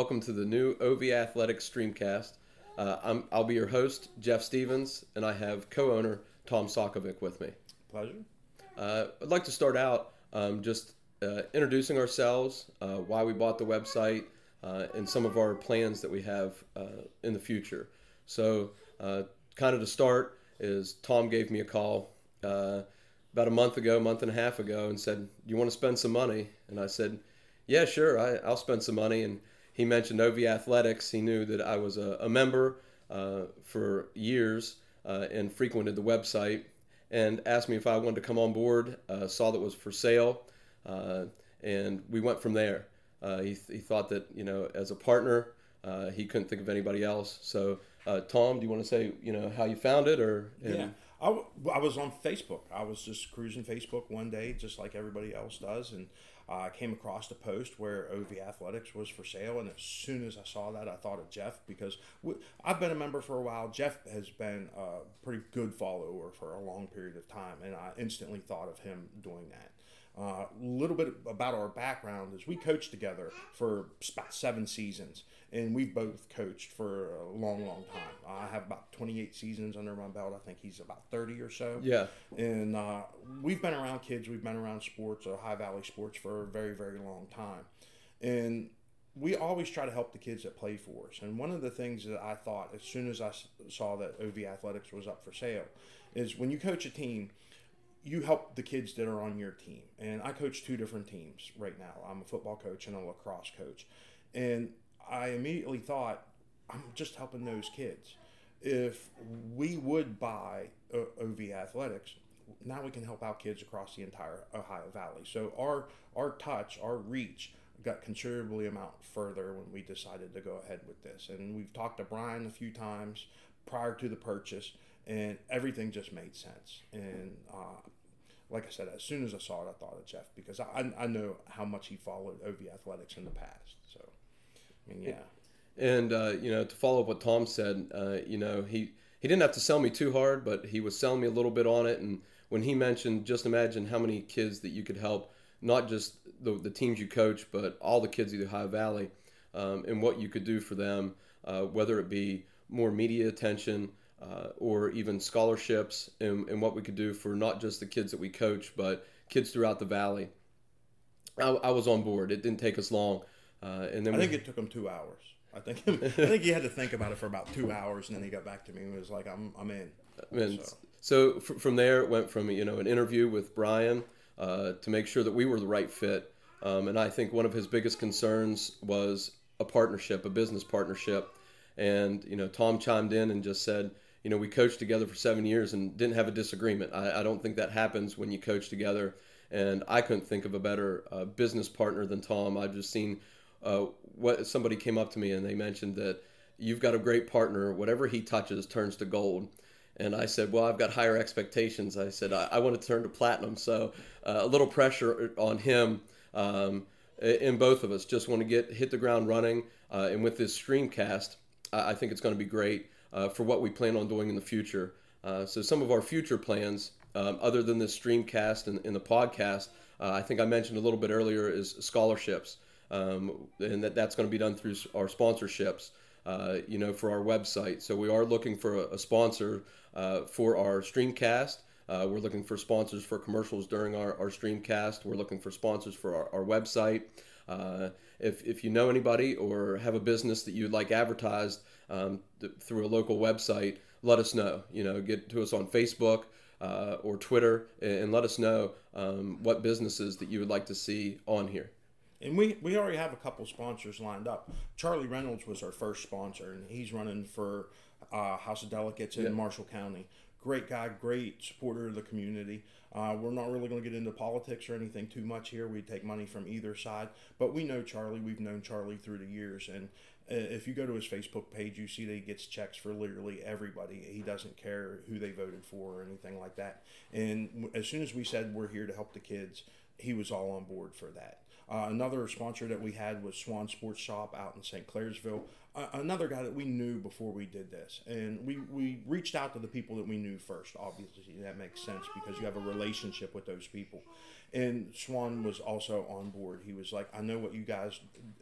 welcome to the new OV Athletics Streamcast. Uh, I'm, I'll be your host, Jeff Stevens, and I have co-owner Tom Sokovic with me. Pleasure. Uh, I'd like to start out um, just uh, introducing ourselves, uh, why we bought the website, uh, and some of our plans that we have uh, in the future. So, uh, kind of to start is Tom gave me a call uh, about a month ago, a month and a half ago, and said, "You want to spend some money?" And I said, "Yeah, sure, I, I'll spend some money." And he mentioned OV Athletics. He knew that I was a, a member uh, for years uh, and frequented the website, and asked me if I wanted to come on board. Uh, saw that was for sale, uh, and we went from there. Uh, he, he thought that you know as a partner, uh, he couldn't think of anybody else. So, Tom, do you want to say you know how you found it or? and- Yeah. I, w- I was on Facebook. I was just cruising Facebook one day, just like everybody else does, and I came across a post where OV Athletics was for sale. And as soon as I saw that, I thought of Jeff because we, I've been a member for a while. Jeff has been a pretty good follower for a long period of time, and I instantly thought of him doing that. A uh, little bit about our background is we coached together for about seven seasons, and we've both coached for a long, long time. I have about 28 seasons under my belt. I think he's about 30 or so. Yeah. And uh, we've been around kids, we've been around sports, uh, Ohio Valley sports for a very, very long time. And we always try to help the kids that play for us. And one of the things that I thought as soon as I saw that OV Athletics was up for sale is when you coach a team, you help the kids that are on your team. And I coach two different teams right now. I'm a football coach and a lacrosse coach. And I immediately thought, I'm just helping those kids. If we would buy uh, OV Athletics, now we can help out kids across the entire Ohio Valley. So our our touch, our reach got considerably amount further when we decided to go ahead with this. And we've talked to Brian a few times prior to the purchase, and everything just made sense. And uh, like I said, as soon as I saw it, I thought of Jeff because I, I know how much he followed OV Athletics in the past. So, I mean, yeah. And uh, you know, to follow up what Tom said, uh, you know, he he didn't have to sell me too hard, but he was selling me a little bit on it. And when he mentioned, just imagine how many kids that you could help, not just the, the teams you coach, but all the kids of the Ohio Valley, um, and what you could do for them, uh, whether it be more media attention uh, or even scholarships, and, and what we could do for not just the kids that we coach, but kids throughout the valley. I, I was on board. It didn't take us long. Uh, and then I we- think it took him two hours. I think I think he had to think about it for about two hours, and then he got back to me and was like, "I'm I'm in." And So- so, f- from there, it went from you know an interview with Brian uh, to make sure that we were the right fit. Um, and I think one of his biggest concerns was a partnership, a business partnership. And you know, Tom chimed in and just said, you know, we coached together for seven years and didn't have a disagreement. I, I don't think that happens when you coach together. And I couldn't think of a better uh, business partner than Tom. I've just seen uh, what somebody came up to me and they mentioned that you've got a great partner. Whatever he touches turns to gold. And I said, well, I've got higher expectations. I said, I, I want to turn to platinum. So uh, a little pressure on him um, in both of us. Just want to get hit the ground running. Uh, and with this streamcast, I, I think it's going to be great uh, for what we plan on doing in the future. Uh, so some of our future plans, um, other than this streamcast and, and the podcast, uh, I think I mentioned a little bit earlier is scholarships. Um, and that, that's going to be done through our sponsorships uh, you know, for our website. So we are looking for a, a sponsor uh, for our streamcast. Uh, we're looking for sponsors for commercials during our, our streamcast. We're looking for sponsors for our, our website. Uh, if, if you know anybody or have a business that you'd like advertised um, th- through a local website, let us know. You know, get to us on Facebook uh, or Twitter and, and let us know um, what businesses that you would like to see on here. And we, we already have a couple sponsors lined up. Charlie Reynolds was our first sponsor, and he's running for uh, House of Delegates in Marshall County. Great guy, great supporter of the community. Uh, we're not really going to get into politics or anything too much here. We take money from either side, but we know Charlie. We've known Charlie through the years, and uh, if you go to his Facebook page, you see that he gets checks for literally everybody. He doesn't care who they voted for or anything like that. And as soon as we said we're here to help the kids, he was all on board for that. Uh, another sponsor that we had was Swan Sports Shop out in St. Clairsville. Another guy that we knew before we did this, and we we reached out to the people that we knew first. Obviously, that makes sense because you have a relationship with those people. And Swan was also on board. He was like, "I know what you guys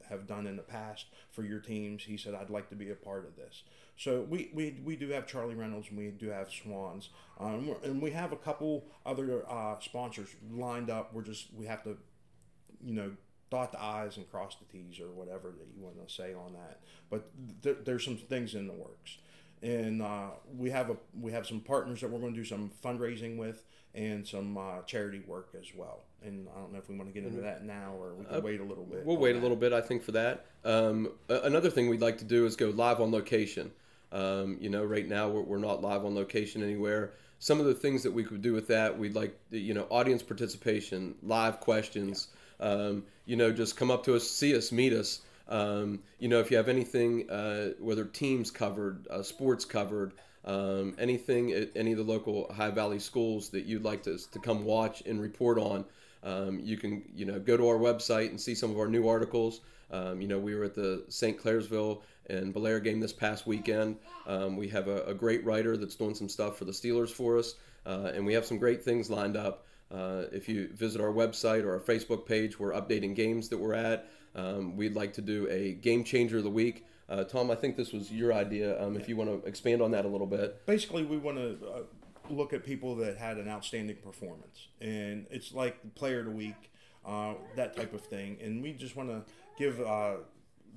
have done in the past for your teams." He said, "I'd like to be a part of this." So we, we, we do have Charlie Reynolds and we do have Swans, um, and we have a couple other uh, sponsors lined up. We're just we have to, you know, dot the i's and cross the t's or whatever that you want to say on that. But th- there's some things in the works, and uh, we have a we have some partners that we're going to do some fundraising with and some uh, charity work as well. And I don't know if we want to get into that now or we can uh, wait a little bit. We'll wait that. a little bit, I think, for that. Um, another thing we'd like to do is go live on location. Um, you know, right now we're, we're not live on location anywhere. Some of the things that we could do with that, we'd like, you know, audience participation, live questions. Yeah. Um, you know, just come up to us, see us, meet us. Um, you know, if you have anything, uh, whether teams covered, uh, sports covered, um, anything at any of the local Ohio Valley schools that you'd like to, to come watch and report on, um, you can, you know, go to our website and see some of our new articles. Um, you know, we were at the St. Clairsville and Bellaire game this past weekend. Um, we have a, a, great writer that's doing some stuff for the Steelers for us, uh, and we have some great things lined up. Uh, if you visit our website or our Facebook page, we're updating games that we're at. Um, we'd like to do a game changer of the week. Uh, Tom, I think this was your idea. Um, if you want to expand on that a little bit. Basically, we want to uh, look at people that had an outstanding performance, and it's like player of the week, uh, that type of thing. And we just want to give uh,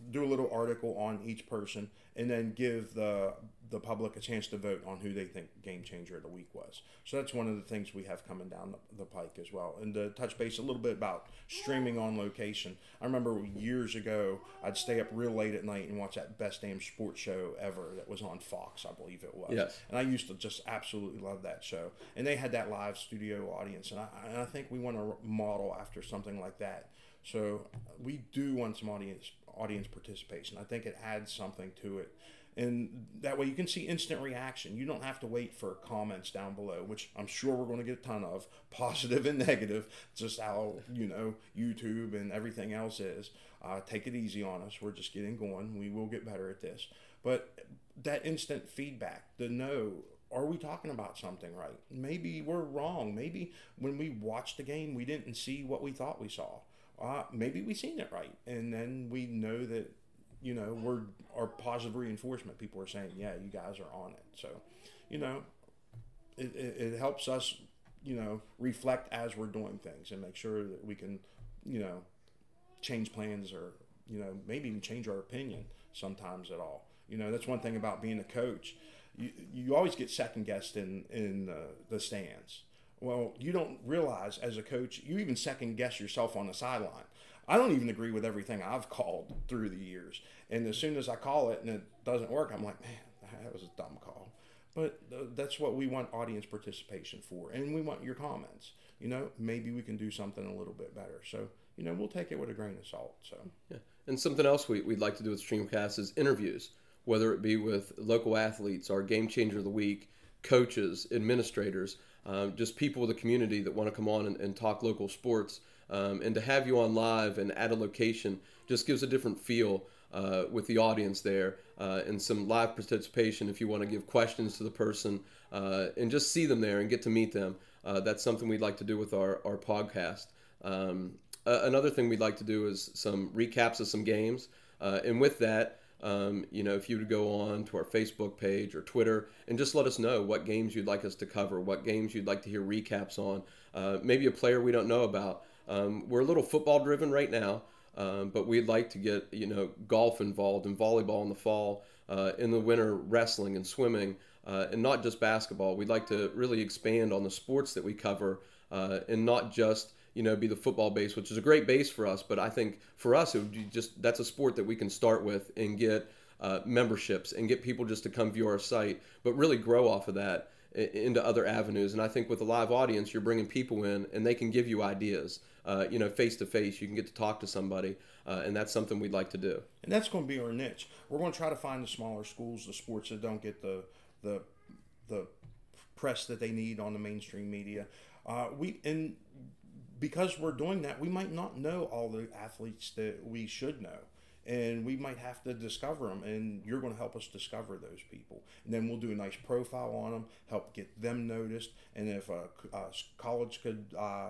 do a little article on each person, and then give the the public a chance to vote on who they think game changer of the week was. So that's one of the things we have coming down the, the pike as well. And to touch base a little bit about streaming on location, I remember years ago I'd stay up real late at night and watch that best damn sports show ever that was on Fox, I believe it was. Yes. And I used to just absolutely love that show. And they had that live studio audience, and I, and I think we want to model after something like that. So we do want some audience audience participation. I think it adds something to it and that way you can see instant reaction. You don't have to wait for comments down below, which I'm sure we're going to get a ton of, positive and negative, just how you know YouTube and everything else is. Uh, take it easy on us. We're just getting going. We will get better at this, but that instant feedback, the know. Are we talking about something right? Maybe we're wrong. Maybe when we watched the game, we didn't see what we thought we saw. Uh, maybe we've seen it right, and then we know that you know, we're our positive reinforcement. People are saying, yeah, you guys are on it. So, you know, it, it, it, helps us, you know, reflect as we're doing things and make sure that we can, you know, change plans or, you know, maybe even change our opinion sometimes at all. You know, that's one thing about being a coach. You, you always get second guessed in, in uh, the stands. Well, you don't realize as a coach, you even second guess yourself on the sideline. I don't even agree with everything I've called through the years. And as soon as I call it and it doesn't work, I'm like, man, that was a dumb call. But that's what we want audience participation for. And we want your comments. You know, maybe we can do something a little bit better. So, you know, we'll take it with a grain of salt. So, yeah. And something else we, we'd like to do with Streamcast is interviews, whether it be with local athletes, our game changer of the week, coaches, administrators, um, just people of the community that want to come on and, and talk local sports. Um, and to have you on live and at a location just gives a different feel uh, with the audience there uh, and some live participation if you want to give questions to the person uh, and just see them there and get to meet them. Uh, that's something we'd like to do with our, our podcast. Um, another thing we'd like to do is some recaps of some games. Uh, and with that, um, you know, if you would go on to our Facebook page or Twitter and just let us know what games you'd like us to cover, what games you'd like to hear recaps on, uh, maybe a player we don't know about. Um, we're a little football driven right now, um, but we'd like to get you know golf involved and volleyball in the fall, uh, in the winter wrestling and swimming, uh, and not just basketball. We'd like to really expand on the sports that we cover uh, and not just you know be the football base, which is a great base for us. But I think for us it would be just that's a sport that we can start with and get uh, memberships and get people just to come view our site, but really grow off of that into other avenues. And I think with a live audience, you're bringing people in and they can give you ideas uh, you know, face to face. You can get to talk to somebody, uh, and that's something we'd like to do. And that's going to be our niche. We're going to try to find the smaller schools, the sports that don't get the the the press that they need on the mainstream media. Uh, we and because we're doing that, we might not know all the athletes that we should know. And we might have to discover them and you're going to help us discover those people. And then we'll do a nice profile on them help get them noticed. And if a, a college could uh,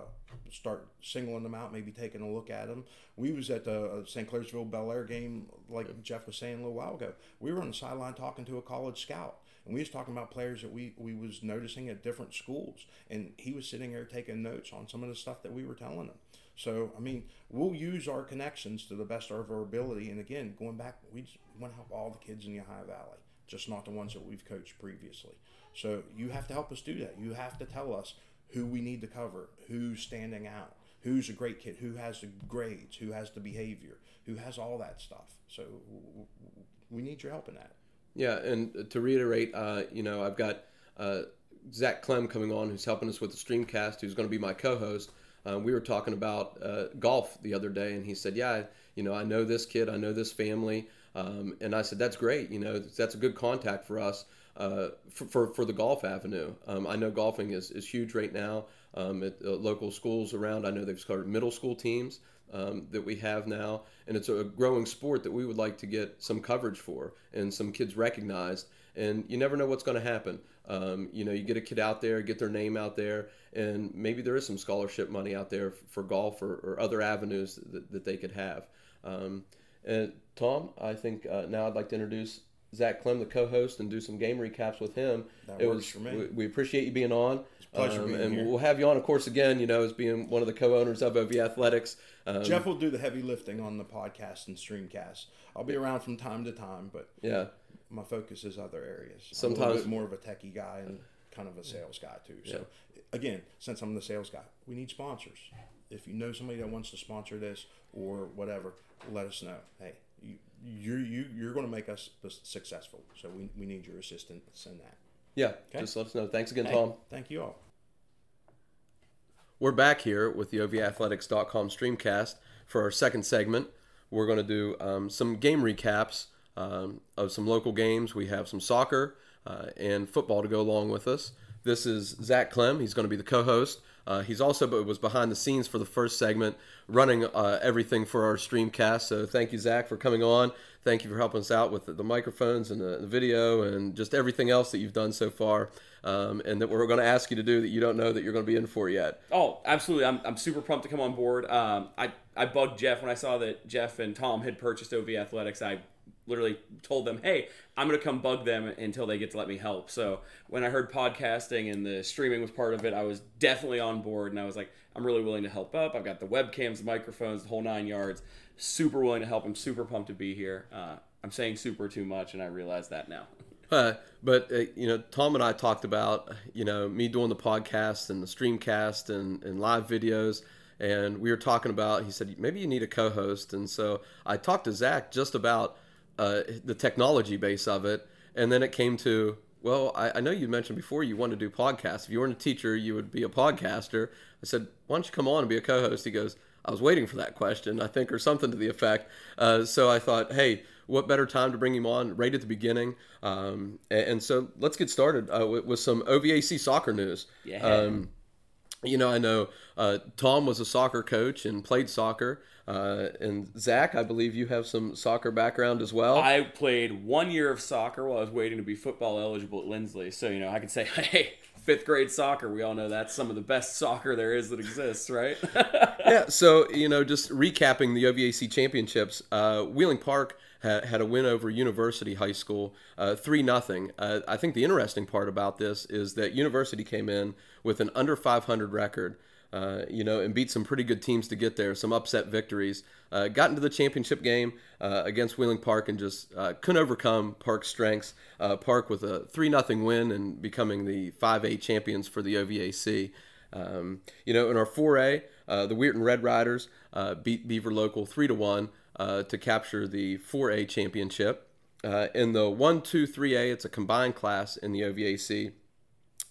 start singling them out maybe taking a look at them we was at the uh, st clairsville Bellaire game like jeff was saying a little while ago. We were on the sideline talking to a college scout and we was talking about players that we, we was noticing at different schools and he was sitting there taking notes on some of the stuff that we were telling him so, I mean, we'll use our connections to the best of our ability. And again, going back, we want to help all the kids in the Ohio Valley, just not the ones that we've coached previously. So, you have to help us do that. You have to tell us who we need to cover, who's standing out, who's a great kid, who has the grades, who has the behavior, who has all that stuff. So, we need your help in that. Yeah, and to reiterate, uh, you know, I've got uh, Zach Clem coming on, who's helping us with the streamcast, who's going to be my co-host. Uh, we were talking about uh, golf the other day, and he said, "Yeah, you know, I know this kid, I know this family," um, and I said, "That's great. You know, that's a good contact for us uh, for, for, for the golf avenue. Um, I know golfing is, is huge right now um, at uh, local schools around. I know they've started middle school teams." Um, that we have now, and it's a growing sport that we would like to get some coverage for and some kids recognized. And you never know what's going to happen. Um, you know, you get a kid out there, get their name out there, and maybe there is some scholarship money out there for golf or, or other avenues that, that they could have. Um, and Tom, I think uh, now I'd like to introduce Zach Clem, the co-host, and do some game recaps with him. That it works was, for me. We, we, appreciate you being on. It's a pleasure um, being and here. we'll have you on, of course, again. You know, as being one of the co-owners of OV Athletics. Um, Jeff will do the heavy lifting on the podcast and streamcast. I'll be around from time to time, but yeah, my focus is other areas. Sometimes I'm a bit more of a techie guy and kind of a sales guy too. So yeah. again, since I'm the sales guy, we need sponsors. If you know somebody that wants to sponsor this or whatever, let us know. Hey, you you you you're going to make us successful. So we, we need your assistance in that. Yeah, okay? just let us know. Thanks again, hey, Tom. Thank you all. We're back here with the OVAthletics.com streamcast for our second segment. We're going to do um, some game recaps um, of some local games. We have some soccer uh, and football to go along with us. This is Zach Clem. He's going to be the co-host. Uh, he's also but was behind the scenes for the first segment, running uh, everything for our streamcast. So thank you, Zach, for coming on. Thank you for helping us out with the, the microphones and the, the, video and just everything else that you've done so far, um, and that we're going to ask you to do that you don't know that you're going to be in for yet. Oh, absolutely! I'm, I'm super pumped to come on board. Um, I I bugged Jeff when I saw that Jeff and Tom had purchased OV Athletics. I literally told them, "Hey, I'm going to come bug them until they get to let me help." So when I heard podcasting and the streaming was part of it, I was definitely on board, and I was like, "I'm really willing to help up. I've got the webcams, the microphones, the whole nine yards. Super willing to help. I'm super pumped to be here. Uh, I'm saying super too much, and I realize that now." Uh, but uh, you know, Tom and I talked about you know me doing the podcast and the streamcast and, and live videos and we were talking about he said maybe you need a co-host and so i talked to zach just about uh, the technology base of it, and then it came to well, I, I, know you mentioned before you want to do podcasts. If you weren't a teacher, you would be a podcaster. I said, why don't you come on and be a co-host? He goes, I was waiting for that question, I think, or something to the effect. Uh, so I thought, hey, what better time to bring him on right at the beginning? Um, and, and, so let's get started uh, with, with, some OVAC soccer news. Yeah. Um, you know, I know uh, Tom was a soccer coach and played soccer. Uh, and Zach, I believe you have some soccer background as well. I played one year of soccer while I was waiting to be football eligible at Linsly. So, you know, I could say, hey, fifth grade soccer, we all know that's some of the best soccer there is that exists, right? yeah. So, you know, just recapping the OVAC championships, uh, Wheeling Park had, a win over University High School, uh, three nothing. Uh, I think the interesting part about this is that University came in with an under 500 record. Uh, you know, and beat some pretty good teams to get there, some upset victories. Uh, got into the championship game uh, against Wheeling Park and just uh, couldn't overcome Park's strengths. Uh, Park with a 3 0 win and becoming the 5A champions for the OVAC. Um, you know, in our 4A, the Weirton Red Riders beat Beaver Local 3 to 1 to capture the 4A championship. in the 1 2 3A, it's a combined class in the OVAC.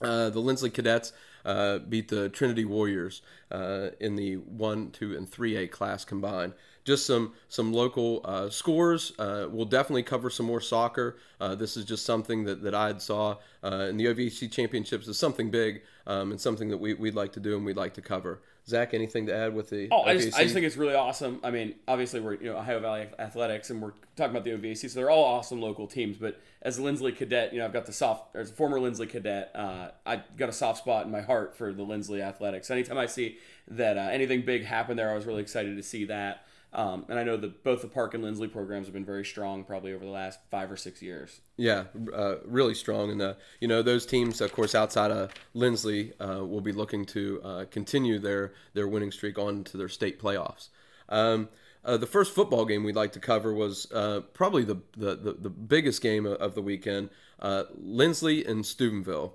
the Linsly Cadets beat the Trinity Warriors uh, in the 1, 2, and 3A class combined. Just some some local uh, scores. Uh, we'll definitely cover some more soccer. Uh, this is just something that, that I saw uh, in the OVC championships is something big um, and something that we, we'd like to do and we'd like to cover. Zach, anything to add with the? Oh, I just, I just think it's really awesome. I mean, obviously we're you know Ohio Valley Athletics, and we're talking about the OVC, so they're all awesome local teams. But as a Linsly cadet, you know I've got the soft, as a former Linsly cadet, uh, I got a soft spot in my heart for the Linsly Athletics. Anytime I see that uh, anything big happen there, I was really excited to see that. Um, and I know that both the Park and Linsly programs have been very strong, probably over the last five or six years. Yeah, uh, really strong, and uh, you know those teams, of course, outside of Linsly, uh, will be looking to uh, continue their their winning streak on to their state playoffs. Um, uh, the first football game we'd like to cover was probably the, the, the, the, biggest game of the weekend. Linsly and Steubenville,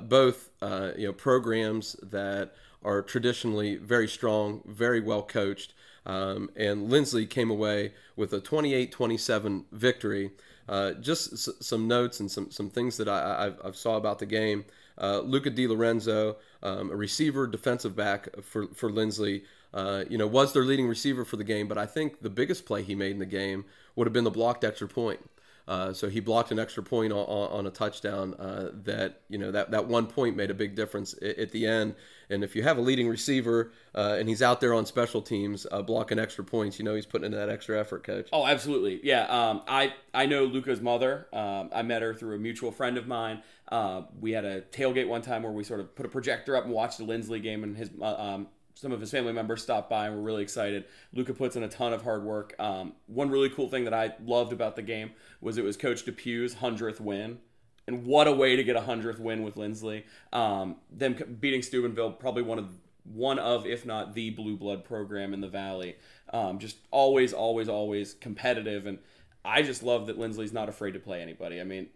both you know programs that are traditionally very strong, very well coached. Um, and Linsly came away with a 28-27 victory. Uh, just s- some notes and some, some things that I, I, I saw about the game. Uh, Luca Di Lorenzo, um, a receiver, defensive back for, for Linsly, uh, you know, was their leading receiver for the game. But I think the biggest play he made in the game would have been the blocked extra point. Uh, so he blocked an extra point on, on a touchdown uh, that you know that, that one point made a big difference at, at the end. And if you have a leading receiver uh, and he's out there on special teams uh, blocking extra points, you know he's putting in that extra effort, coach. Oh, absolutely, yeah. Um, I I know Luca's mother. Um, I met her through a mutual friend of mine. Uh, we had a tailgate one time where we sort of put a projector up and watched the Linsly game, and his um, some of his family members stopped by and were really excited. Luca puts in a ton of hard work. Um, one really cool thing that I loved about the game was it was Coach Depew's hundredth win, and what a way to get a hundredth win with Linsly. Um, them beating Steubenville, probably one of one of, if not the blue blood program in the valley. Um, just always, always, always competitive, and I just love that Linsly's not afraid to play anybody. I mean,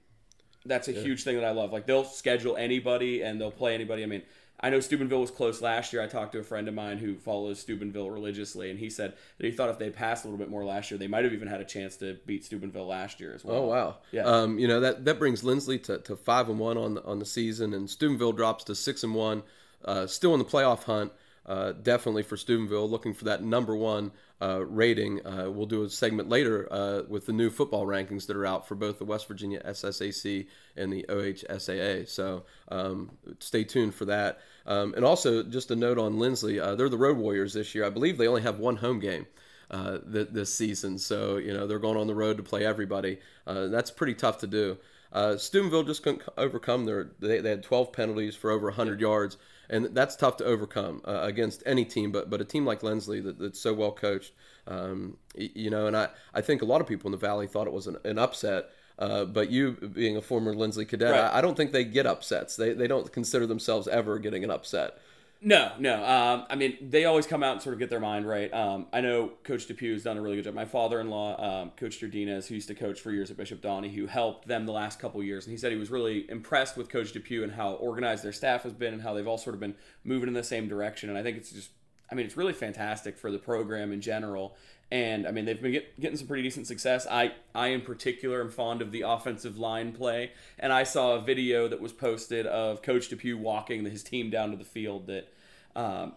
that's a yeah. huge thing that I love. Like they'll schedule anybody and they'll play anybody. I mean I know Steubenville was close last year. I talked to a friend of mine who follows Steubenville religiously, and he said that he thought if they passed a little bit more last year, they might have even had a chance to beat Steubenville last year as well. Oh wow! Yeah. Um, you know that that brings Linsly to, to five and one on the, on the season, and Steubenville drops to six and one, uh, still in the playoff hunt. Uh, definitely for Steubenville, looking for that number one uh, rating. Uh, we'll do a segment later uh, with the new football rankings that are out for both the West Virginia SSAC and the OHSAA. So um, stay tuned for that. Um, and also, just a note on Linsly, uh, they're the Road Warriors this year. I believe they only have one home game. Uh, th- this season, so you know they're going on the road to play everybody. Uh, that's pretty tough to do. Uh, Steubenville just couldn't overcome their. They, they had 12 penalties for over 100 yards, and that's tough to overcome uh, against any team. But but a team like Linsly that, that's so well coached, um, you know, and I, I think a lot of people in the valley thought it was an, an upset. Uh, but you, being a former Linsly cadet, right. I, I, don't think they get upsets. They, they don't consider themselves ever getting an upset. No, no. Um, I mean, they always come out and sort of get their mind right. Um, I know Coach Depew has done a really good job. My father-in-law, um, Coach Jardinez, who used to coach for years at Bishop Donahue, who helped them the last couple years, and he said he was really impressed with Coach Depew and how organized their staff has been and how they've all sort of been moving in the same direction. And I think it's just, I mean, it's really fantastic for the program in general and I mean they've been get, getting some pretty decent success. I I in particular am fond of the offensive line play, and I saw a video that was posted of Coach Depew walking his team down to the field. That um,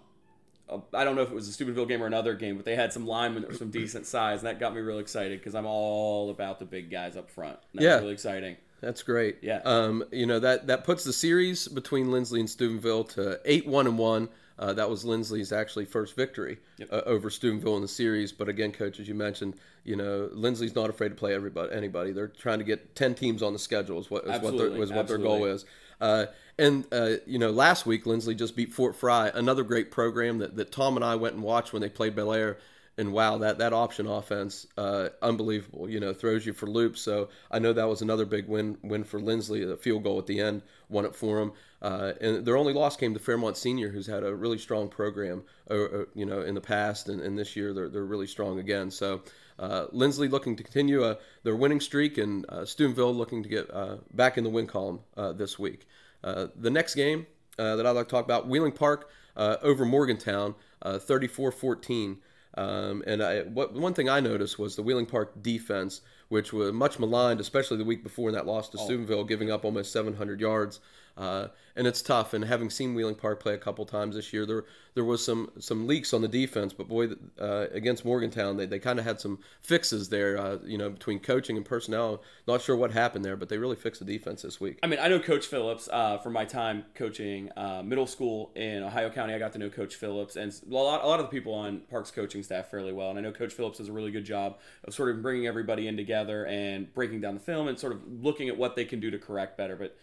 I don't know if it was a Steubenville game or another game, but they had some linemen that were some decent size, and that got me real excited because I'm all about the big guys up front. That's yeah, really exciting. That's great. Yeah. Um, you know that that puts the series between Linsly and Steubenville to eight one and one. Uh, that was Linsly's actually first victory yep. uh, over Steubenville in the series. But again, coach, as you mentioned, you know Linsly's not afraid to play everybody, anybody. They're trying to get ten teams on the schedule. Is what is what their, is what their goal is. Uh, and uh, you know, last week Linsly just beat Fort Frye, another great program that, that Tom and I went and watched when they played Bellaire and wow, that that option offense, uh, unbelievable. You know, throws you for loops. So I know that was another big win win for Linsly. The field goal at the end won it for them. Uh, and their only loss came to Fairmont Senior, who's had a really strong program, uh, uh you know, in the past, and, and this year they're they're really strong again. So. Uh, Linsly looking to continue uh, their winning streak, and Steubenville looking to get back in the win column this week. the next game that I'd like to talk about, Wheeling Park over Morgantown, 34 14. Um, and I, what, one thing I noticed was the Wheeling Park defense which was much maligned, especially the week before in that loss to Steubenville, giving up almost 700 yards. Uh, and it's tough. And having seen Wheeling Park play a couple times this year, there there was some some leaks on the defense. But boy, uh, against Morgantown, they, they kind of had some fixes there. Uh, you know, between coaching and personnel. Not sure what happened there, but they really fixed the defense this week. I mean, I know Coach Phillips uh, from my time coaching uh, middle school in Ohio County. I got to know Coach Phillips and a lot, a lot of the people on Park's coaching staff fairly well. And I know Coach Phillips does a really good job of sort of bringing everybody in together and breaking down the film and sort of looking at what they can do to correct better. But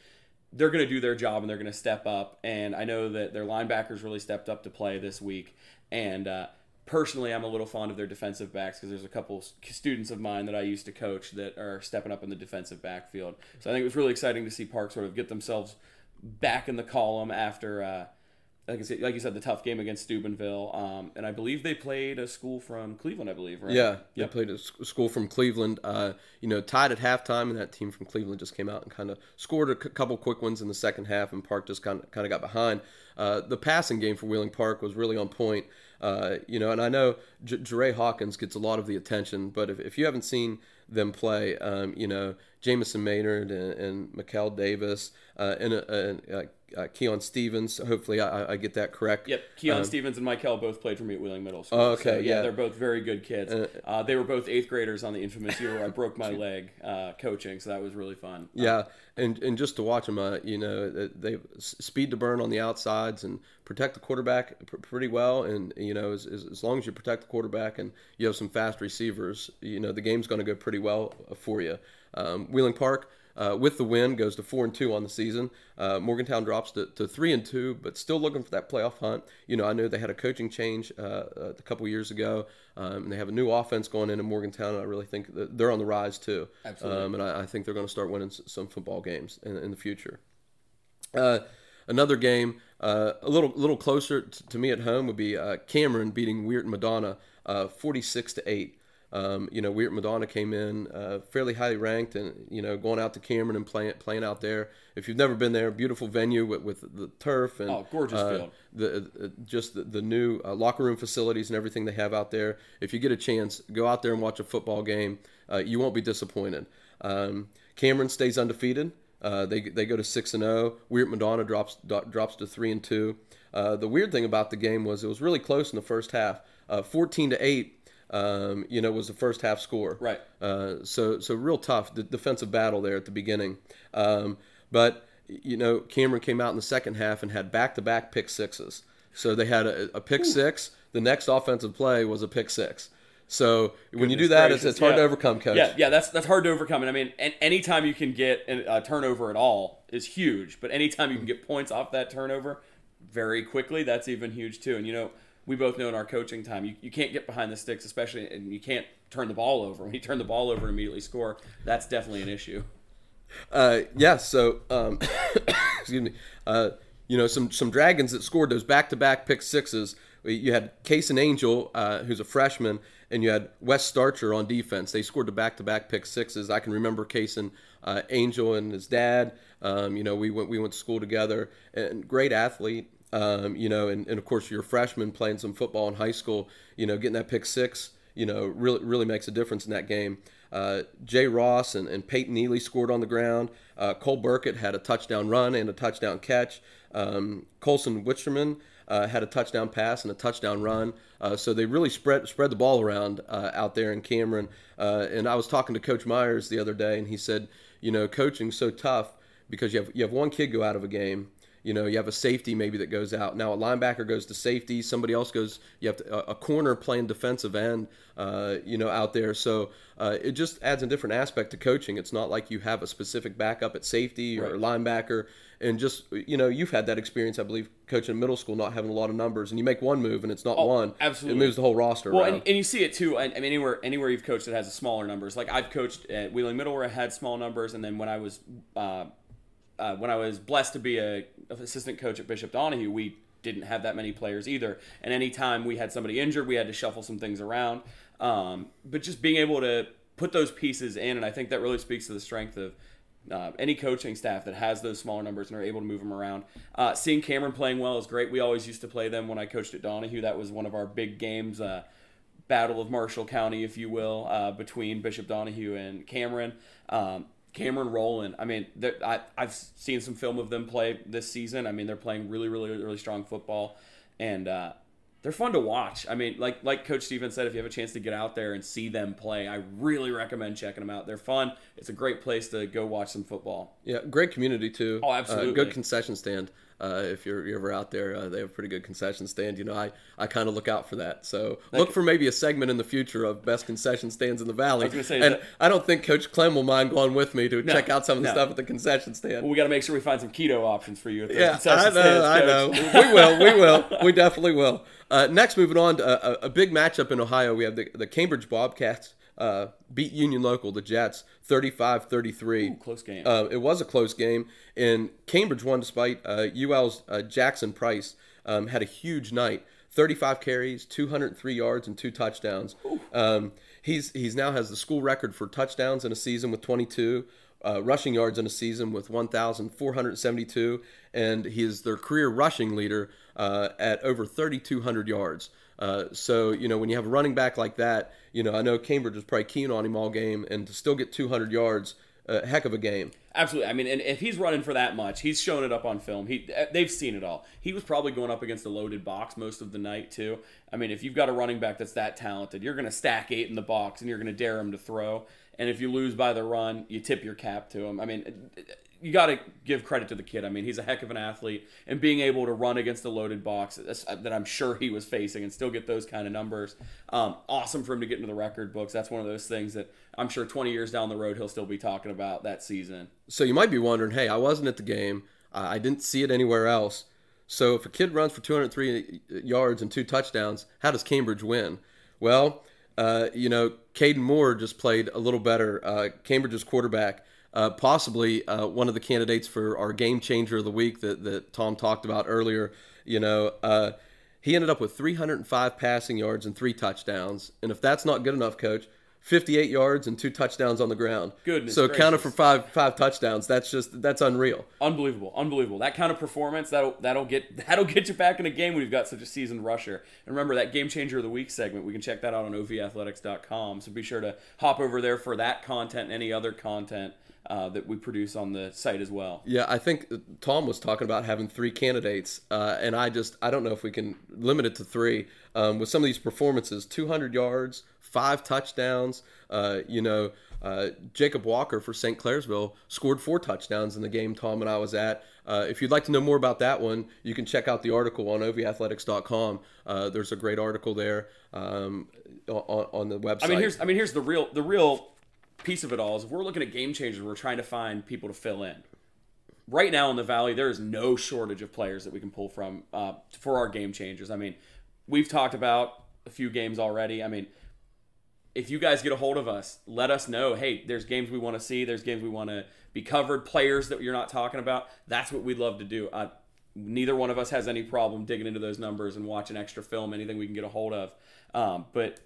they're going to do their job and they're going to step up. And I know that their linebackers really stepped up to play this week. And uh, personally, I'm a little fond of their defensive backs because there's a couple students of mine that I used to coach that are stepping up in the defensive backfield. So I think it was really exciting to see Park sort of get themselves back in the column after. Uh, like, I said, like you said, the tough game against Steubenville, um, and I believe they played a school from Cleveland. I believe, right? Yeah, they yep. played a school from Cleveland. Uh, you know, tied at halftime, and that team from Cleveland just came out and kind of scored a c- couple quick ones in the second half, and Park just kind of kind of got behind. Uh, the passing game for Wheeling Park was really on point. Uh, you know, and I know J- Jeray Hawkins gets a lot of the attention, but if, if you haven't seen them play, um, you know, Jamison Maynard and, and Mikel Davis uh, and, and uh, uh, Keon Stevens. Hopefully, I, I, get that correct. Yep, Keon um, Stevens and Michael both played for me at Wheeling Middle School. Oh, okay, so, yeah, yeah, they're both very good kids. Uh, uh, they were both eighth graders on the infamous year where I broke my leg uh, coaching, so that was really fun. Yeah, and and just to watch them, uh, you know, they speed to burn on the outsides and protect the quarterback pr- pretty well. And you know, as, as, as long as you protect the quarterback and you have some fast receivers, you know, the game's going to go pretty well for you. Um, Wheeling Park uh, with the win goes to four and two on the season. Uh, Morgantown drops to, to three and two, but still looking for that playoff hunt. You know, I know they had a coaching change uh, a couple years ago, um, and they have a new offense going into Morgantown. And I really think they're on the rise too. Absolutely, um, and I, I, think they're going to start winning some football games in, in the future. Uh, another game uh, a little little closer to me at home would be uh, Cameron beating Weirton Madonna 46 to eight. Um, you know, Weirton Madonna came in uh, fairly highly ranked, and you know, going out to Cameron and playing playing out there. If you've never been there, beautiful venue with, with the turf and oh, gorgeous uh, field. The uh, just the, the new uh, locker room facilities and everything they have out there. If you get a chance, go out there and watch a football game. Uh, you won't be disappointed. Um, Cameron stays undefeated. Uh, they, they go to six and zero. Oh. Weirton Madonna drops drops to three and two. the weird thing about the game was it was really close in the first half, fourteen to eight um, you know, was the first half score. Right. Uh, so so real tough the defensive battle there at the beginning. Um, but you know, Cameron came out in the second half and had back to back pick sixes. So they had a, a pick Ooh. six. The next offensive play was a pick six. So Goodness when you do that, it's, it's, hard yeah. to overcome, coach. Yeah, yeah, that's that's hard to overcome. And I mean, and anytime you can get a turnover at all is huge. But anytime you can get points off that turnover very quickly, that's even huge too. And you know, we both know in our coaching time, you, you can't get behind the sticks, especially, and you can't turn the ball over. When you turn the ball over and immediately score, that's definitely an issue. Uh, yeah. So, um, excuse me. Uh, you know, some some dragons that scored those back to back pick sixes. You had Case and Angel, uh, who's a freshman, and you had Wes Starcher on defense. They scored the back to back pick sixes. I can remember Case and uh, Angel and his dad. Um, you know, we went we went to school together, and great athlete. Um, you know, and, and of course you're a freshman playing some football in high school, you know, getting that pick six, you know, really really makes a difference in that game. Uh, Jay Ross and, and Peyton Neely scored on the ground. Uh, Cole Burkett had a touchdown run and a touchdown catch. Um, Colson Wicherman uh, had a touchdown pass and a touchdown run. Uh, so they really spread spread the ball around uh, out there in Cameron. Uh, and I was talking to Coach Myers the other day, and he said, you know, coaching's so tough because you have you have one kid go out of a game you know, you have a safety maybe that goes out. Now a linebacker goes to safety. Somebody else goes. You have to, a, corner playing defensive end. Uh, you know, out there. So uh, it just adds a different aspect to coaching. It's not like you have a specific backup at safety or right. linebacker. And just you know, you've had that experience, I believe, coaching middle school, not having a lot of numbers, and you make one move and it's not oh, one. Absolutely, it moves the whole roster. Well, and, and, you see it too. I, mean, anywhere anywhere you've coached that has a smaller numbers. Like I've coached at Wheeling Middle where I had small numbers, and then when I was uh, uh, when I was blessed to be a, assistant coach at Bishop Donahue, we didn't have that many players either. And anytime we had somebody injured, we had to shuffle some things around. Um, but just being able to put those pieces in, and I think that really speaks to the strength of uh, any coaching staff that has those smaller numbers and are able to move them around. Uh, seeing Cameron playing well is great. We always used to play them when I coached at Donahue. That was one of our big games. Uh, battle of Marshall County, if you will, uh, between Bishop Donahue and Cameron. Um, Cameron Rowland. I mean, I, I've seen some film of them play this season. I mean, they're playing really, really, really strong football, and uh, they're fun to watch. I mean, like like Coach Steven said, if you have a chance to get out there and see them play, I really recommend checking them out. They're fun. It's a great place to go watch some football. Yeah, great community too. Oh, absolutely. Uh, good concession stand. Uh, if you're, you're ever out there, uh, they have a pretty good concession stand. You know, I, I kind of look out for that. So look for maybe a segment in the future of best concession stands in the valley. I say, and that, I don't think Coach Clem will mind going with me to no, check out some of the no. stuff at the concession stand. Well, we got to make sure we find some keto options for you. At the yeah, concession I know, stands, I know. we will, we will, we definitely will. Uh, next, moving on to a, a, big matchup in Ohio, we have the, the Cambridge Bobcats uh, beat Union Local, the Jets, 35-33. close game. Uh, it was a close game, and Cambridge won despite uh, UL's uh, Jackson Price um, had a huge night. 35 carries, 203 yards, and two touchdowns. Um, he's he's now has the school record for touchdowns in a season with 22. Uh, rushing yards in a season with 1,472, and he is their career rushing leader uh, at over 3,200 yards. Uh, so, you know, when you have a running back like that, you know, I know Cambridge was probably keen on him all game, and to still get 200 yards, a heck of a game. Absolutely. I mean, and if he's running for that much, he's shown it up on film. He they've seen it all. He was probably going up against a loaded box most of the night too. I mean, if you've got a running back that's that talented, you're going to stack eight in the box and you're going to dare him to throw. And if you lose by the run, you tip your cap to him. I mean, you got to give credit to the kid. I mean, he's a heck of an athlete, and being able to run against the loaded box that I'm sure he was facing and still get those kind of numbers, um, awesome for him to get into the record books. That's one of those things that I'm sure 20 years down the road he'll still be talking about that season. So you might be wondering, hey, I wasn't at the game. I didn't see it anywhere else. So if a kid runs for 203 yards and two touchdowns, how does Cambridge win? Well, uh, you know, Caden Moore just played a little better. Uh, Cambridge's quarterback, uh, possibly uh, one of the candidates for our game changer of the week that, that Tom talked about earlier. You know, uh, he ended up with 305 passing yards and three touchdowns. And if that's not good enough, coach, 58 yards and two touchdowns on the ground. Goodness So gracious. counted for five five touchdowns. That's just that's unreal. Unbelievable, unbelievable. That kind of performance that'll that'll get that'll get you back in a game when you've got such a seasoned rusher. And remember that game changer of the week segment. We can check that out on ovathletics.com. So be sure to hop over there for that content and any other content uh, that we produce on the site as well. Yeah, I think Tom was talking about having three candidates, uh, and I just I don't know if we can limit it to three. Um, with some of these performances, 200 yards, five touchdowns. Uh, you know, uh, Jacob Walker for St. Clairsville scored four touchdowns in the game Tom and I was at. Uh, if you'd like to know more about that one, you can check out the article on ovathletics.com. Uh, there's a great article there um, on, on the website. I mean, here's I mean here's the real the real piece of it all is if we're looking at game changers, we're trying to find people to fill in. Right now in the valley, there is no shortage of players that we can pull from uh, for our game changers. I mean, we've talked about a few games already. I mean, if you guys get a hold of us, let us know. Hey, there's games we want to see. There's games we want to be covered. Players that you're not talking about. That's what we'd love to do. Uh, neither one of us has any problem digging into those numbers and watching extra film. Anything we can get a hold of. Um, but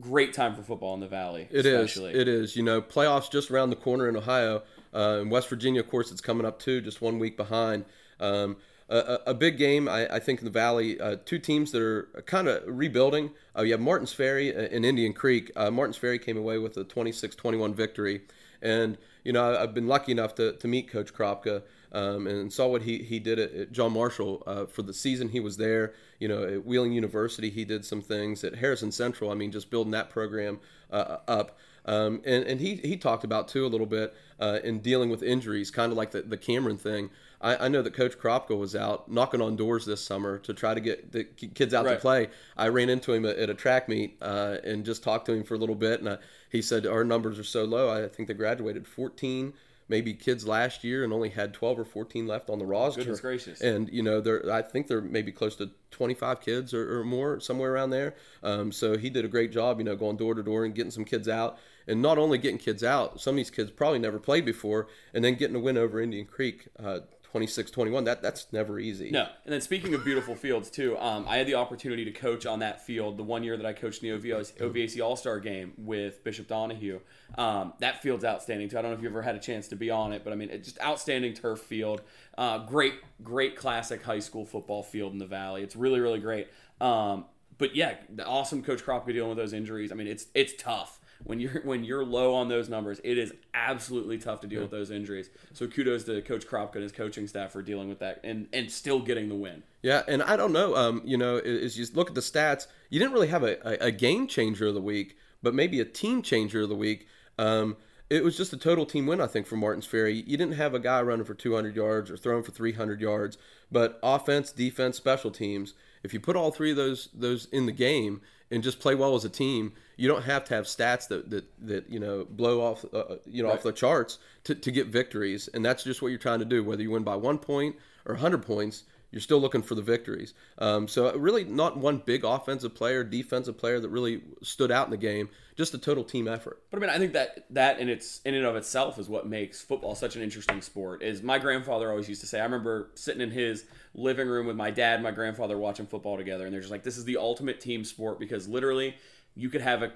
great time for football in the valley. It is. especially. It is. You know, playoffs just around the corner in Ohio. Uh, in West Virginia, of course, it's coming up too, just one week behind. Um, a, a, big game, I, I think, in the Valley. Uh, two teams that are kind of rebuilding. Uh, you have Martins Ferry and Indian Creek. Uh, Martins Ferry came away with a 26-21 victory, and you know I've been lucky enough to, to meet Coach Kropka um, and saw what he, he did at, at John Marshall uh, for the season he was there. You know, at Wheeling University, he did some things at Harrison Central. I mean, just building that program uh, up. Um, and, and he, he talked about too a little bit uh, in dealing with injuries, kind of like the, the Cameron thing. I, I know that Coach Kropka was out knocking on doors this summer to try to get the kids out Right. to play. I ran into him at, at a track meet uh, and just talked to him for a little bit, and I, he said our numbers are so low. I think they graduated 14 maybe kids last year and only had 12 or 14 left on the roster. Goodness gracious. And you know, there I think they're maybe close to 25 kids or, or more, somewhere around there. Um, so he did a great job, you know, going door to door and getting some kids out. And not only getting kids out, some of these kids probably never played before, and then getting a win over Indian Creek, uh, 26-21. That that's never easy. No, and then speaking of beautiful fields too, um, I had the opportunity to coach on that field the one year that I coached in the OVAC, OVAC All Star game with Bishop Donahue. Um, that field's outstanding too. I don't know if you've ever had a chance to be on it, but I mean, it's just outstanding turf field. Uh, great, great classic high school football field in the valley. It's really, really great. Um, but yeah, awesome Coach Kropka dealing with those injuries. I mean, it's it's tough when you're when you're low on those numbers. It is absolutely tough to deal with those injuries. So kudos to Coach Kropka and his coaching staff for dealing with that and and still getting the win. Yeah, and I don't know. Um, you know, as you look at the stats, you didn't really have a, a, a game changer of the week, but maybe a team changer of the week. Um, it was just a total team win, I think, for Martins Ferry. You didn't have a guy running for 200 yards or throwing for 300 yards, but offense, defense, special teams. If you put all three of those those in the game and just play well as a team, you don't have to have stats that that, that you know blow off uh, you know Right. off the charts to, to get victories, and that's just what you're trying to do. Whether you win by one point or 100 points, you're still looking for the victories. Um, so really, not one big offensive player, defensive player that really stood out in the game. Just a total team effort. But I mean, I think that that in its in and of itself is what makes football such an interesting sport. Is my grandfather always used to say. I remember sitting in his living room with my dad my grandfather watching football together, and they're just like, "This is the ultimate team sport because literally, you could have a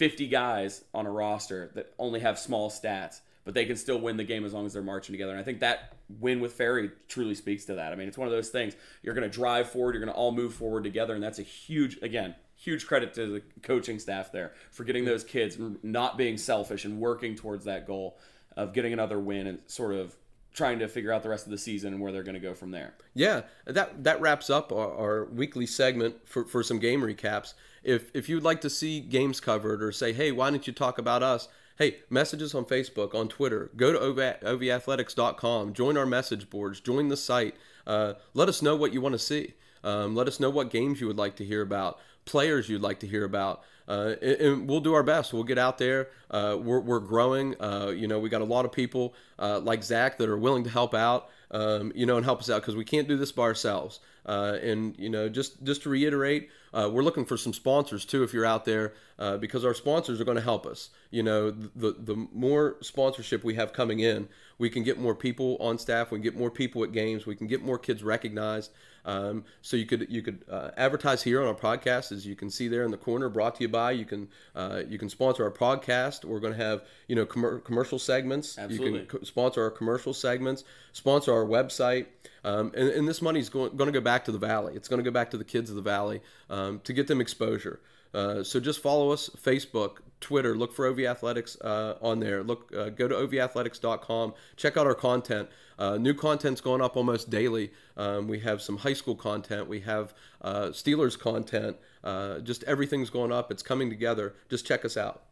50 guys on a roster that only have small stats, but they can still win the game as long as they're marching together. And I think that win with Ferry truly speaks to that. I mean, it's one of those things. You're going to drive forward, you're going to all move forward together, and that's a huge, again, huge credit to the coaching staff there for getting those kids not being selfish and working towards that goal of getting another win and sort of trying to figure out the rest of the season and where they're going to go from there. Yeah, that that wraps up our, our weekly segment for, for some game recaps. If if you'd like to see games covered or say, hey, why don't you talk about us? Hey, messages on Facebook, on Twitter. Go to OV, ovathletics.com. Join our message boards. Join the site. Uh, let us know what you want to see. Um, let us know what games you would like to hear about, players you'd like to hear about. Uh, and, we'll do our best. We'll get out there. Uh, we're, we're growing. Uh, you know, we got a lot of people uh, like Zach that are willing to help out. Um, you know, and help us out because we can't do this by ourselves. Uh, and you know, just just to reiterate, uh, we're looking for some sponsors too. If you're out there, because our sponsors are going to help us. You know, the the more sponsorship we have coming in, we can get more people on staff. We can get more people at games. We can get more kids recognized. Um, so you could you could uh, advertise here on our podcast, as you can see there in the corner, brought to you by. You can uh, you can sponsor our podcast. We're going to have you know commer commercial segments. Absolutely. You can co- sponsor our commercial segments, sponsor our website, um, and, and this money is going, going to go back to the valley. It's going to go back to the kids of the valley um, to get them exposure. Uh, so just follow us Facebook, Twitter. Look for OV Athletics uh, on there. Look, uh, go to ovathletics.com. Check out our content. Uh, new content's going up almost daily. Um, we have some high school content. We have uh, Steelers content. Uh, just everything's going up. It's coming together. Just check us out.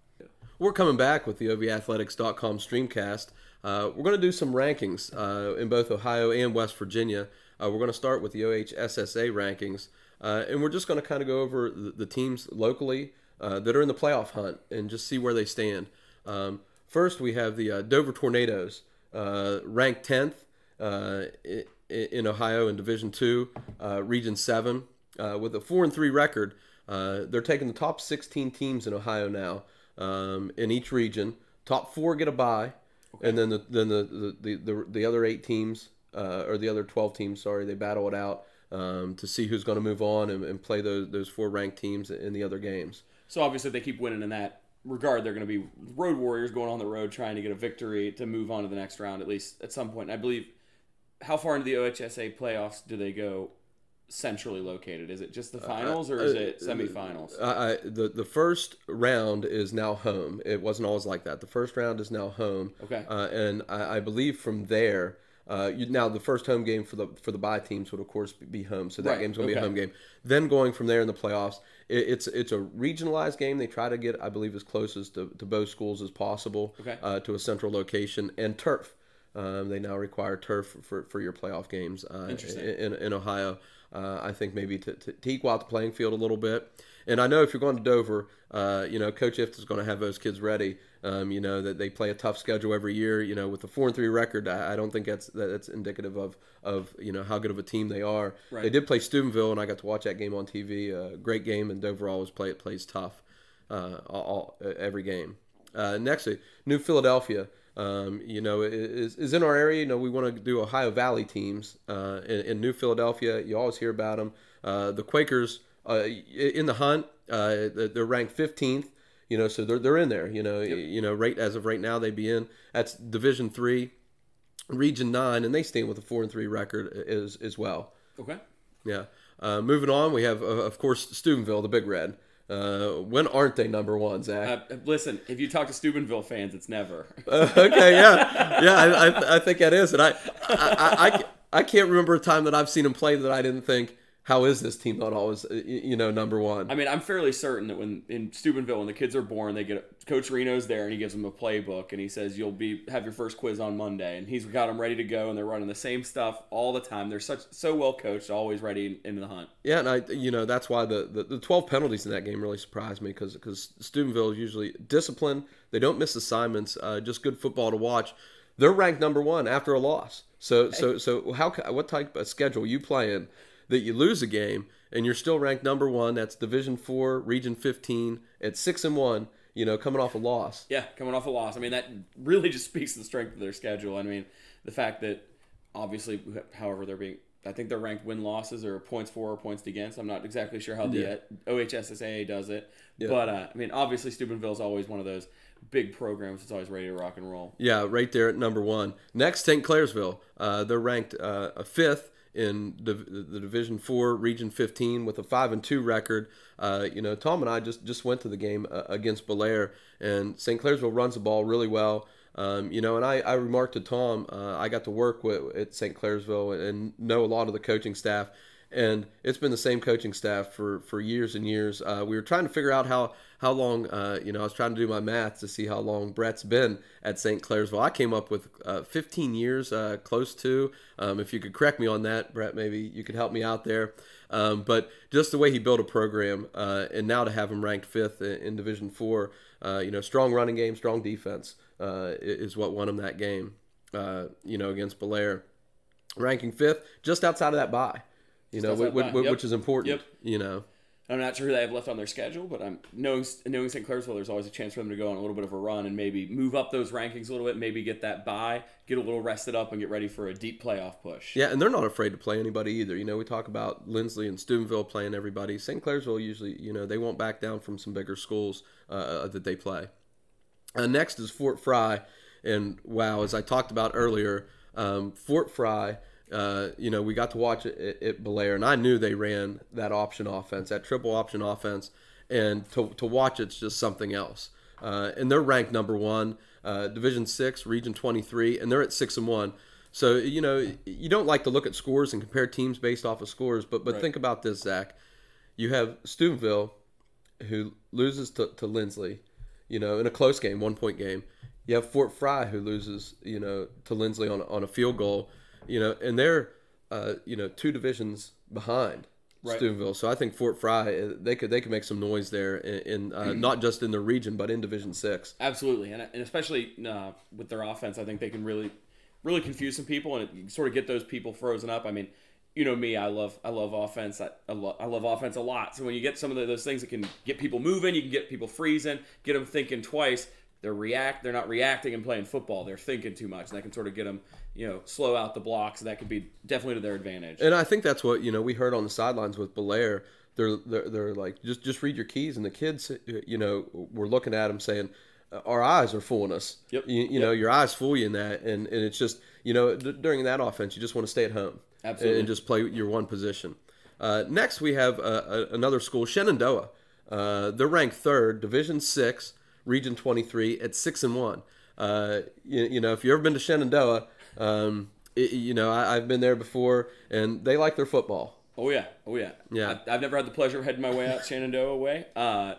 We're coming back with the OVAthletics.com streamcast. Uh, we're going to do some rankings uh, in both Ohio and West Virginia. Uh, we're going to start with the OHSAA rankings, and we're just going to kind of go over the, the teams locally that are in the playoff hunt and just see where they stand. Um, first, we have the Dover Tornadoes, uh, ranked 10th uh, in Ohio in Division Two, uh, Region Seven, uh, with a four and three record. Uh, they're taking the top 16 teams in Ohio now um, in each region. Top four get a bye, and then the then the the, the, the other eight teams uh, or the other 12 teams, sorry, they battle it out um, to see who's going to move on and, and play those those four ranked teams in the other games. So obviously, they keep winning in that regard, they're going to be road warriors going on the road trying to get a victory to move on to the next round, at least at some point. I believe. How far into the OHSAA playoffs do they go? Centrally located, is it just the uh, finals or uh, is uh, it semifinals? I, I, the the first round is now home. It wasn't always like that. The first round is now home. Okay. Uh, and I, I believe from there, uh, you, now the first home game for the for the bye teams would of course be home. So that Right, game's going to be a home game. Then going from there in the playoffs, it, it's it's a regionalized game. They try to get I believe as close as to, to both schools as possible. Okay. Uh, to a central location and turf. Um, they now require turf for, for your playoff games uh, in, in Ohio. Uh, I think maybe to, to, to equal out the playing field a little bit. And I know if you're going to Dover, uh, you know, Coach Ift is going to have those kids ready. Um, you know that they play a tough schedule every year. You know, with the four and three record, I, I don't think that's that's indicative of of you know how good of a team they are. Right. They did play Steubenville, and I got to watch that game on TV. Uh, great game, and Dover always play it plays tough uh, all, every game. Uh, next, New Philadelphia. Um, you know, is, is in our area. You know, we want to do Ohio Valley teams uh, in, in New Philadelphia. You always hear about them. Uh, the Quakers uh, in the hunt. Uh, they're ranked 15th. You know, so they're, they're in there. You know, you know, right as of right now, they'd be in. That's Division three, Region nine, and they stand with a four and three record as as well. Okay. Yeah. Uh, moving on, we have, uh, of course, Steubenville, the Big Red. Uh, when aren't they number one, Zach? Uh, listen, if you talk to Steubenville fans, it's never. Uh, okay, yeah, yeah, I, I, I think that is, and I, I, I, I, I can't remember a time that I've seen him play that I didn't think, how is this team not always, you know, number one? I mean, I'm fairly certain that when in Steubenville, when the kids are born, they get Coach Reno's there and he gives them a playbook and he says you'll be have your first quiz on Monday and he's got them ready to go and they're running the same stuff all the time. They're such so well coached, always ready into the hunt. Yeah, and I, you know, that's why the, the, the 12 penalties in that game really surprised me because because Steubenville is usually disciplined. They don't miss assignments. Uh, just good football to watch. They're ranked number one after a loss. So so so how what type of schedule you playing that you lose a game and you're still ranked number one? That's Division Four, Region 15 at six and one. You know, coming off a loss. Yeah, coming off a loss. I mean, that really just speaks to the strength of their schedule. I mean, the fact that obviously, however, they're being. I think they're ranked win losses or points for or points against. I'm not exactly sure how the Yeah. uh, OHSAA does it, Yeah. but uh, I mean, obviously, Steubenville is always one of those big programs that's always ready to rock and roll. Yeah, right there at number one. Next, St. Clairsville. Uh, they're ranked uh, a fifth in div- the Division Four, Region 15, with a five and two record. Uh, you know, Tom and I just just went to the game uh, against Bellaire, and St. Clairsville runs the ball really well. Um, you know, and I, I remarked to Tom, uh, I got to work with at St. Clairsville and know a lot of the coaching staff, and it's been the same coaching staff for, for years and years. Uh, we were trying to figure out how how long, uh, you know, I was trying to do my math to see how long Brett's been at St. Clairsville. I came up with uh, 15 years, uh, close to. Um, if you could correct me on that, Brett, maybe you could help me out there. Um, but just the way he built a program, uh, and now to have him ranked fifth in, in Division Four, uh, you know, strong running game, strong defense is what won him that game. You know, against Bellaire, ranking fifth, just outside of that bye. You know, outside which. Yep. which is important. Yep. You know. I'm not sure who they have left on their schedule, but I'm knowing knowing St. Clairsville, there's always a chance for them to go on a little bit of a run and maybe move up those rankings a little bit, maybe get that bye, get a little rested up, and get ready for a deep playoff push. Yeah, and they're not afraid to play anybody either. You know, we talk about Linsly and Steubenville playing everybody. St. Clairsville usually, you know, they won't back down from some bigger schools uh, that they play. Uh, next is Fort Frye, and wow, as I talked about earlier, um, Fort Frye. Uh, you know, we got to watch it at, Bellaire, and I knew they ran that option offense, that triple option offense, and to, to watch it's just something else. Uh, and they're ranked number one, uh, Division Six, Region Twenty Three, and they're at six and one. So you know, you don't like to look at scores and compare teams based off of scores, but but Right. think about this, Zach. You have Steubenville, who loses to, to Linsly, you know, in a close game, one point game. You have Fort Frye, who loses, you know, to Linsly on, on a field goal, you know, and they're, uh, you know, two divisions behind Right. Steubenville. So I think Fort Frye, uh, they could they could make some noise there in, in uh, not just in the region, but in Division Six. Absolutely, and, and especially uh, with their offense, I think they can really, really confuse some people and sort of get those people frozen up. I mean, you know me, I love I love offense. I, I, lo- I love offense a lot. So when you get some of the, those things that can get people moving, you can get people freezing, get them thinking twice. They're react. They're not reacting and playing football. They're thinking too much, and that can sort of get them, you know, slow out the blocks. That could be definitely to their advantage. And I think that's what you know we heard on the sidelines with Bellaire. They're they're, they're like just just read your keys, and the kids, you know, were looking at them saying, "Our eyes are fooling us." Yep. You, you know, your eyes fool you in that, and and it's just you know d- during that offense, you just want to stay at home Absolutely. and just play your one position. Uh, next, we have uh, another school, Shenandoah. Uh, they're ranked third, Division Six, Region Twenty Three, at six and one. Uh, you, you know, if you've ever been to Shenandoah, um, it, you know I, I've been there before, and they like their football. Oh yeah, oh yeah, Yeah. I, I've never had the pleasure of heading my way out Shenandoah way, uh,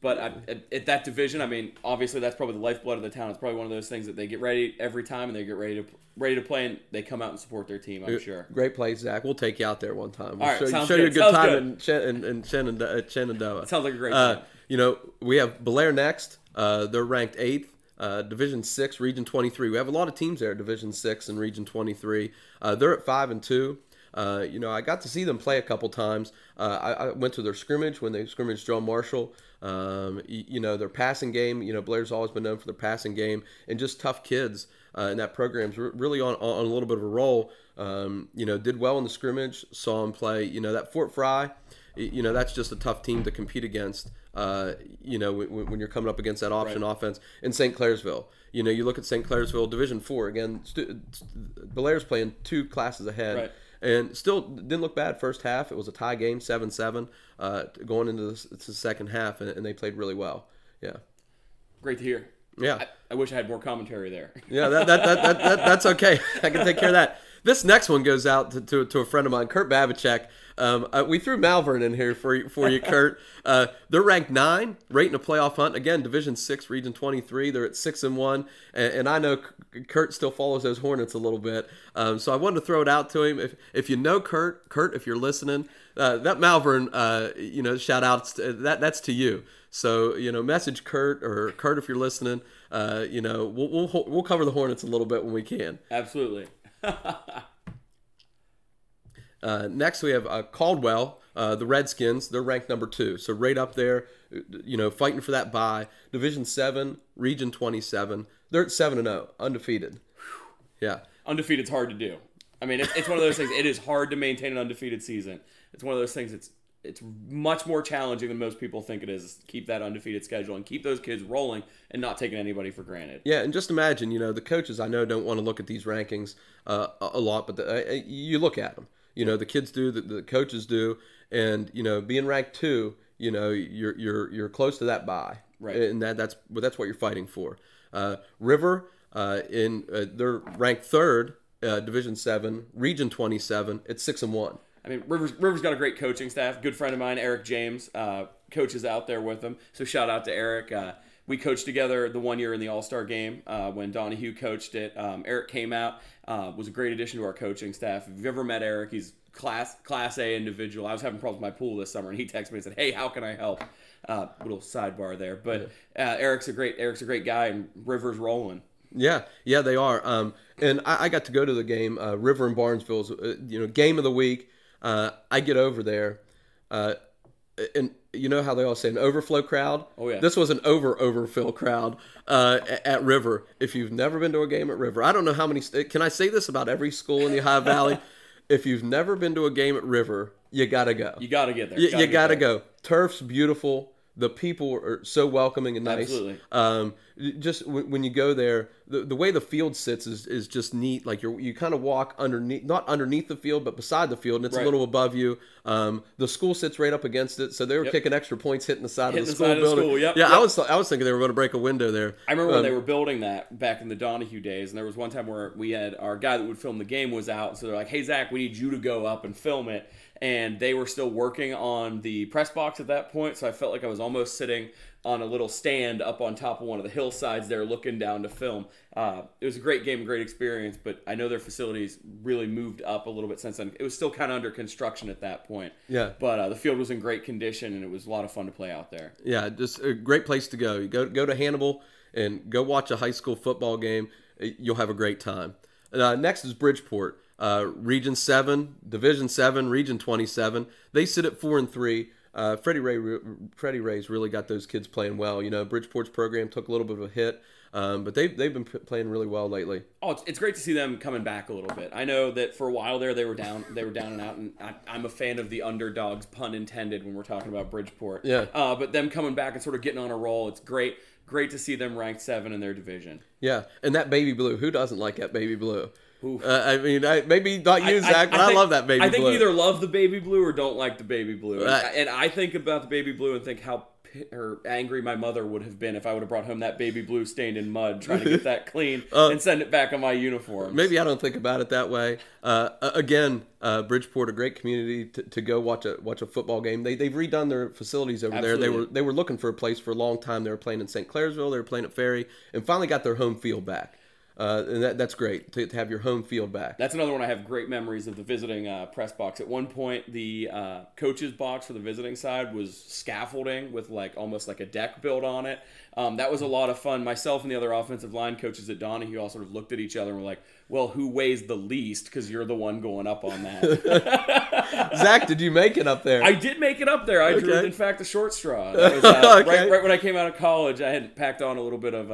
but I, at, at that division, I mean, obviously that's probably the lifeblood of the town. It's probably one of those things that they get ready every time, and they get ready to ready to play, and they come out and support their team. I'm sure. Great place, Zach. We'll take you out there one time. We'll All right, show, sounds show you a good. good Sounds time good. in, in, in Shenandoah. Shenandoah. Sounds like a great Uh. You know, we have Bellaire next. Uh, they're ranked eighth, uh, Division Six, Region Twenty Three. We have a lot of teams there, at Division Six and Region Twenty Three. Uh, they're at five and two. Uh, you know, I got to see them play a couple times. Uh, I, I went to their scrimmage when they scrimmaged John Marshall. Um, you, you know, their passing game. You know, Bellaire's always been known for their passing game and just tough kids. Uh, and that program's re- really on, on a little bit of a roll. Um, you know, did well in the scrimmage. Saw them play. You know, that Fort Frye you know that's just a tough team to compete against. Uh, you know when, when you're coming up against that option offense in St. Clairsville. You know you look at St. Clairsville Division Four again. Stu- Bellaire's playing two classes ahead, Right. and still didn't look bad first half. It was a tie game, seven seven, uh, going into the, the second half, and, and they played really well. Yeah, Great to hear. yeah. I, I wish I had more commentary there. Yeah, that, that, that, that, that, that's okay. I can take care of that. This next one goes out to, to, to a friend of mine, Kurt Babachek. Um, uh, we threw Malvern in here for you, for you Kurt. Uh, they're ranked nine, right in a playoff hunt. Again, Division Six, Region Twenty Three. They're at six and one, and, and I know Kurt still follows those Hornets a little bit. Um, so I wanted to throw it out to him. If if you know Kurt, Kurt, if you're listening, uh, that Malvern, uh, you know, shout outs to, that that's to you. So you know, message Kurt or Kurt if you're listening. Uh, you know, we'll, we'll we'll cover the Hornets a little bit when we can. Absolutely. Uh, next, we have uh, Caldwell, uh, the Redskins. They're ranked number two, so right up there. You know, fighting for that bye. Division seven, Region twenty-seven. They're at seven and zero, undefeated. Yeah, Undefeated's hard to do. I mean, it's, it's one of those things. It is hard to maintain an undefeated season. It's one of those things. It's it's much more challenging than most people think it is. Keep that undefeated schedule and keep those kids rolling and not taking anybody for granted. yeah, and just imagine, you know, the coaches I know don't want to look at these rankings uh, a a lot, but the, uh, you look at them. You know, the kids do, the, the coaches do, and you know, being ranked two, you know, you're you're you're close to that buy, Right. And that that's well, that's what you're fighting for. Uh, River, uh, in uh, they're ranked third, uh, Division Seven, Region Twenty Seven. It's six and one. I mean, Rivers Rivers got a great coaching staff. Good friend of mine, Eric James, uh, coaches out there with them. So shout out to Eric. Uh, we coached together the one year in the All Star game uh, when Donahue coached it. Um, Eric came out, uh, was a great addition to our coaching staff. If you've ever met Eric, he's class class A individual. I was having problems with my pool this summer, and he texted me and said, "Hey, how can I help?" Uh, little sidebar there, but uh, Eric's a great Eric's a great guy, and Rivers rolling. Yeah, yeah, they are. Um, and I, I got to go to the game. Uh, River and Barnesville's, uh, you know, game of the week. Uh, I get over there, uh, and you know how they all say an overflow crowd. Oh, yeah. This was an over overfill crowd uh, at River. If you've never been to a game at River, I don't know how many. St- can I say this about every school in the Ohio Valley? If you've never been to a game at River, you gotta go. You got to get there. You, you get gotta there. go. Turf's beautiful. The people are so welcoming and nice. Absolutely. Um, just when, when you go there, the, the way the field sits is, is just neat. Like you you kind of walk underneath, not underneath the field, but beside the field, and it's Right. a little above you. Um, the school sits right up against it, so they were Yep. kicking extra points, hitting the side Hitting of the the school side of the building. school, yep, yeah, I yep. was I was thinking they were going to break a window there. I remember when Um, they were building that back in the Donahue days, and there was one time where we had our guy that would film the game was out, so they're like, "Hey Zach, we need you to go up and film it." And they were still working on the press box at that point, so I felt like I was almost sitting on a little stand up on top of one of the hillsides there, looking down to film. Uh, it was a great game, great experience, but I know their facilities really moved up a little bit since then. It was still kind of under construction at that point. Yeah. but uh, the field was in great condition, and it was a lot of fun to play out there. Yeah, just a great place to go. You go go to Hannibal and go watch a high school football game. You'll have a great time. Uh, next is Bridgeport, uh, Region Seven, Division Seven, Region Twenty Seven. They sit at four and three. Uh, Freddie Ray, Freddie Ray's really got those kids playing well. You know, Bridgeport's program took a little bit of a hit, um, but they've they've been p- playing really well lately. Oh, it's, it's great to see them coming back a little bit. I know that for a while there they were down, they were down and out, and I, I'm a fan of the underdogs, pun intended, when we're talking about Bridgeport. Yeah. Uh, but them coming back and sort of getting on a roll, it's great. Great to see them ranked seven in their division. Yeah, and that baby blue. Who doesn't like that baby blue? Uh, I mean, I, maybe not you, Zach, but I, think- love that baby blue. I think blue. either love the baby blue or don't like the baby blue. And, Right. and I think about the baby blue and think how or angry my mother would have been if I would have brought home that baby blue stained in mud, trying to get that clean and send it back on my uniform. Uh, Maybe I don't think about it that way. Uh, again, uh, Bridgeport, a great community to, to go watch a watch a football game. They they've redone their facilities over there. They were they were looking for a place for a long time. They were playing in St. Clairsville. They were playing at Ferry, and finally got their home field back. Uh, and that, that's great to, to have your home field back. That's another one I have great memories of the visiting uh, press box. At one point, the uh, coach's box for the visiting side was scaffolding with like almost like a deck built on it. Um, that was a lot of fun. Myself and the other offensive line coaches at Donahue all sort of looked at each other and were like, "Well, who weighs the least? Because you're the one going up on that." Zach, did you make it up there? I did make it up there. I drew, in fact, a short straw. Was, uh, Okay. right, right when I came out of college, I had packed on a little bit of.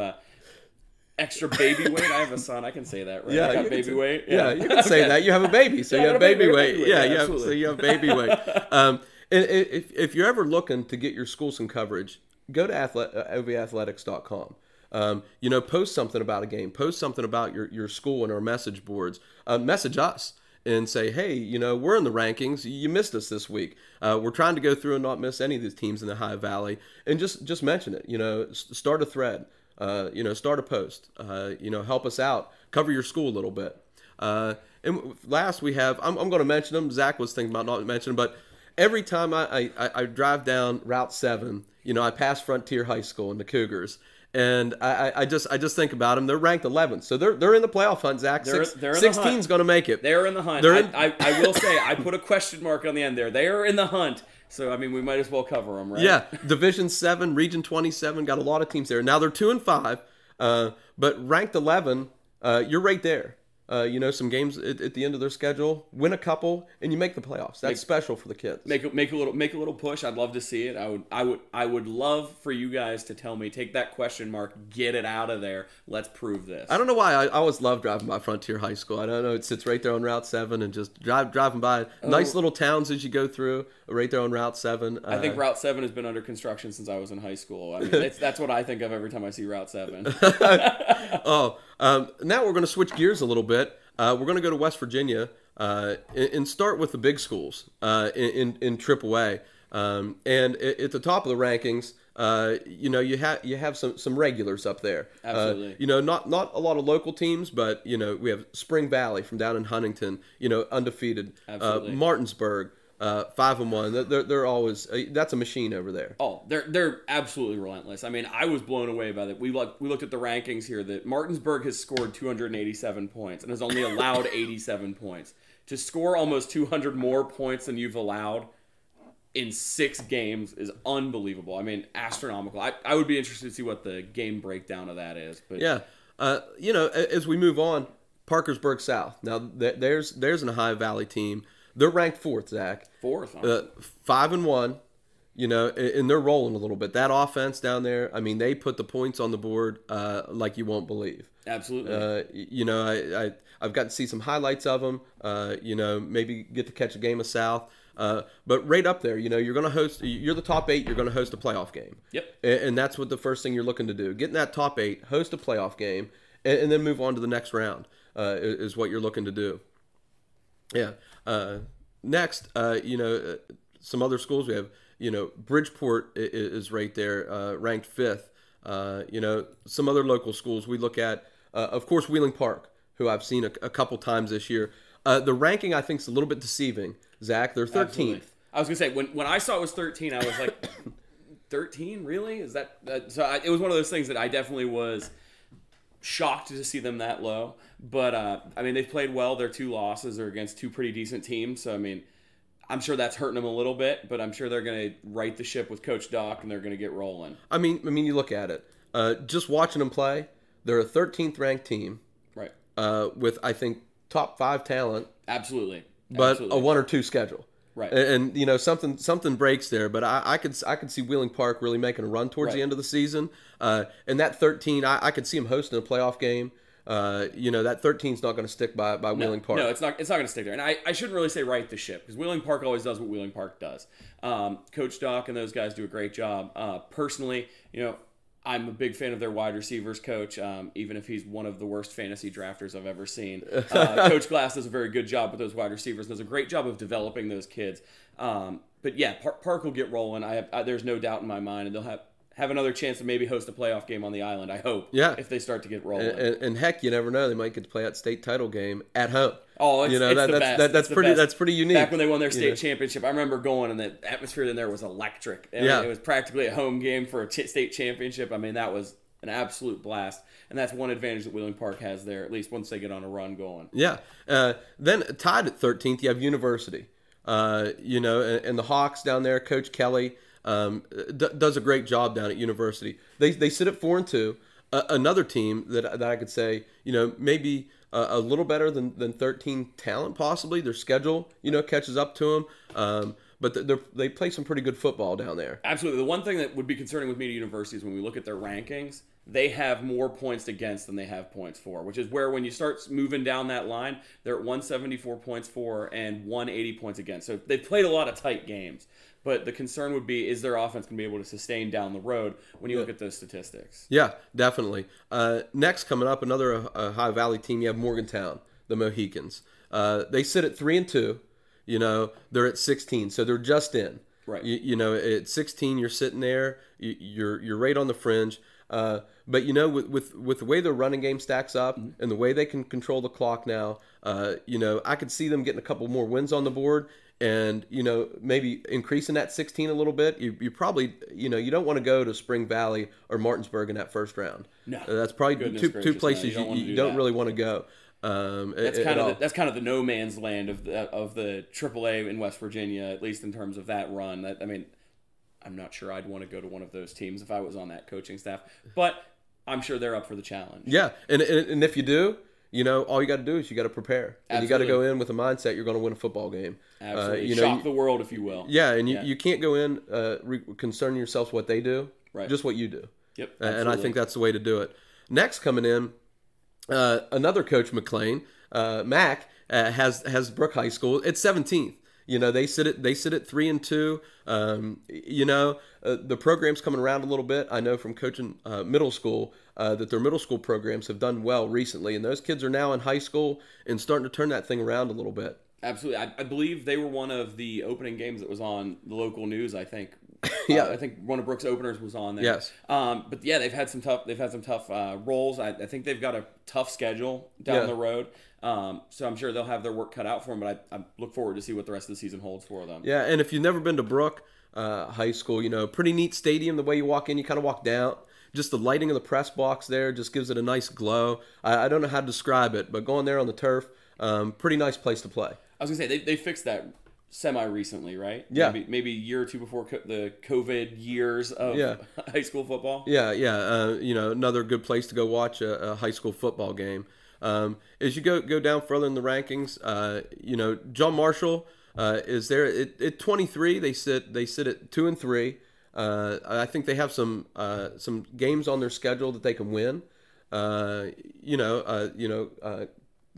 Extra baby weight. I have a son. I can say that, right? Yeah, I you got baby say- weight. yeah, you can say Okay. that. You have a baby, so Yeah, you have baby, baby, weight. baby weight. Yeah, Yeah, so you have baby weight. Um, and i- if, if you're ever looking to get your school some coverage, go to athlete, uh, ovathletics.com. Um, you know, post something about a game, post something about your, your school in our message boards. Uh, message us and say, hey, you know, we're in the rankings. You missed us this week. Uh, we're trying to go through and not miss any of these teams in the Ohio Valley, and just just mention it. You know, start a thread. Uh, you know, start a post. Uh, you know, help us out. Cover your school a little bit. Uh, and last we have, I'm, I'm going to mention them. Zach was thinking about not mentioning, but every time I, I, I drive down Route Seven, you know, I pass Frontier High School and the Cougars, and I, I- I just I just think about them. They're ranked 11th, so they're they're in the playoff hunt. Zach, They're- Six, they're in the 16's going to make it. They're in the hunt. They're I, in- I, I will say I put a question mark on the end there. They are in the hunt. So I mean, we might as well cover them, right? Yeah, Division Seven, Region Twenty Seven, got a lot of teams there. Now they're two and five, uh, but ranked eleven, uh, you're right there. Uh, you know, some games at, at the end of their schedule, win a couple, and you make the playoffs. That's special for the kids. Make a, make a little make a little push. I'd love to see it. I would I would I would love for you guys to tell me take that question mark, get it out of there. Let's prove this. I don't know why I, I always love driving by Frontier High School. I don't know it sits right there on Route Seven, and just drive driving by nice little towns as you go through, right there on Route Seven. Uh, I think Route Seven has been under construction since I was in high school. I mean, it's, that's what I think of every time I see Route Seven. Oh, um, now we're going to switch gears a little bit. Uh, we're going to go to West Virginia uh, and, and start with the big schools uh, in, in AAA. Um, and at, at the top of the rankings, uh, you know, you have you have some some regulars up there. Uh, Absolutely. you know, not not a lot of local teams, but you know, we have Spring Valley from down in Huntington. You know, undefeated. Absolutely. Uh, Martinsburg, uh, five and one. They're- They're, always uh, that's a machine over there. Oh, they're they're absolutely relentless. I mean, I was blown away by that. We like we looked at the rankings here that Martinsburg has scored 287 points and has only allowed 87 points. To score almost 200 more points than you've allowed in six games is unbelievable. I mean, astronomical. I, I would be interested to see what the game breakdown of that is. But Yeah. Uh, you know, as we move on, Parkersburg South. Now, th- there's there's an Ohio Valley team. They're ranked fourth, Zach. fourth, huh? Uh, five and one. You know, and they're rolling a little bit. That offense down there. I mean, they put the points on the board uh, like you won't believe. absolutely. Uh, you know, I, I I've got to see some highlights of them. Uh, you know, maybe get to catch a game of South. Uh, but right up there, you know, you're going to host. You're the top eight. You're going to host a playoff game. Yep. A- And that's what the first thing you're looking to do. Get in that top eight, host a playoff game, and, and then move on to the next round. Uh, is is what you're looking to do. Yeah. Uh, next, uh, you know, uh, some other schools we have. You know, Bridgeport is right there, uh, ranked fifth. Uh, you know, some other local schools we look at. Uh, of course, Wheeling Park, who I've seen a, a couple times this year. Uh, the ranking I think is a little bit deceiving. Zach, they're 13th. Absolutely. I was gonna say when when I saw it was 13, I was like, 13, really? Is that, that so? I, it was one of those things that I definitely was shocked to see them that low. But uh, I mean, they've played well. Their two losses are against two pretty decent teams. So I mean, I'm sure that's hurting them a little bit. But I'm sure they're gonna right the ship with Coach Doc and they're gonna get rolling. I mean, I mean, you look at it. Uh, just watching them play, they're a 13th ranked team Right. uh, with I think top five talent, Absolutely. but Absolutely. a one or two schedule. Right. And, and, you know something something breaks there, but I, I could I could see Wheeling Park really making a run towards the end of the season. Uh, and that 13, I, I could see them hosting a playoff game. Uh, you know that 13 is not going to stick by by Wheeling Park. No, it's not. It's not going to stick there. And I, I shouldn't really say right the ship because Wheeling Park always does what Wheeling Park does. Um, Coach Doc and those guys do a great job. Uh, personally, you know, I'm a big fan of their wide receivers coach, um, even if he's one of the worst fantasy drafters I've ever seen. Uh, coach Glass does a very good job with those wide receivers. Does a great job of developing those kids. Um, but yeah, Park, Park will get rolling. I have. I, there's no doubt in my mind, and they'll have. Have another chance to maybe host a playoff game on the island. I hope. Yeah. If they start to get rolling. and, and, and heck, you never know; they might get to play that state title game at home. Oh, it's, you know that, that's that, that's pretty best. that's pretty unique. Back when they won their you state know. championship, I remember going, and the atmosphere in there was electric. I mean, Yeah. it was practically a home game for a state championship. I mean, that was an absolute blast, and that's one advantage that Wheeling Park has there. At least once they get on a run going. Yeah. Uh, then tied at 13th, you have University. Uh, you know, and, and the Hawks down there, Coach Kelly um, d- does a great job down at University. They, they sit at four and two. Uh, another team that, that I could say, you know, maybe a, a little better than, than 13 talent, possibly. Their schedule, you know, catches up to them. Um, but they play some pretty good football down there. Absolutely. The one thing that would be concerning with me to universities when we look at their rankings, they have more points against than they have points for, which is where when you start moving down that line, they're at 174 points for and 180 points against. So they've played a lot of tight games. But the concern would be is their offense going to be able to sustain down the road when you look at those statistics? Yeah, definitely. Uh, next, coming up, another uh, Ohio Valley team. You have Morgantown, the Mohicans. Uh, they sit at three and two. You know, they're at 16, so they're just in. Right. You, you know, at 16, you're sitting there. You, you're you're right on the fringe. Uh, but you know, with, with with the way their running game stacks up and the way they can control the clock now, uh, you know, I could see them getting a couple more wins on the board, and you know, maybe increasing that 16 a little bit. You, you probably, you know, you don't want to go to Spring Valley or Martinsburg in that first round. No. Uh, that's probably Goodness two gracious, two places you you, don't you do don't really want to go. Um, That's at- kind of the, that's kind of the no man's land of the of the AAA in West Virginia, at least in terms of that run. That I mean, I'm not sure I'd want to go to one of those teams if I was on that coaching staff, but I'm sure they're up for the challenge. Yeah, and, and and if you do, you know, all you got to do is you got to prepare, and you got to go in with a mindset you're going to win a football game. Absolutely, Uh, you know, shock you- the world, if you will. yeah, and you, Yeah. you can't go in uh, re- concerning yourself what they do, Right. just what you do, Yep, Uh, and I think that's the way to do it. Next coming in, uh, another coach McLean, uh, Mac uh, has has Brooke High School. It's 17th. You know they sit at they sit at three and two. Um, you know uh, the program's coming around a little bit. I know from coaching uh, middle school uh, that their middle school programs have done well recently, and those kids are now in high school and starting to turn that thing around a little bit. Absolutely, I, I believe they were one of the opening games that was on the local news. I think. Yeah. Uh, I think one of Brooke's openers was on there. Yes. Um, but yeah, they've had some tough. They've had some tough uh, roles. I, I think they've got a tough schedule down Yeah. the road. Um, so I'm sure they'll have their work cut out for them. But I, I look forward to see what the rest of the season holds for them. Yeah, and if you've never been to Brooke uh, High School, you know, pretty neat stadium. The way you walk in, you kind of walk down. Just the lighting of the press box there just gives it a nice glow. I, I don't know how to describe it, but going there on the turf, um, pretty nice place to play. I was gonna say they, they fixed that semi recently, right? Yeah. Maybe, maybe a year or two before co- the COVID years of Yeah. high school football. Yeah, yeah. Uh, you know, another good place to go watch a, a high school football game. Um, as you go go down further in the rankings, uh, you know, John Marshall uh, is there at, at 23. They sit they sit at two and three. Uh, I think they have some uh, some games on their schedule that they can win. Uh, you know, uh, you know, uh,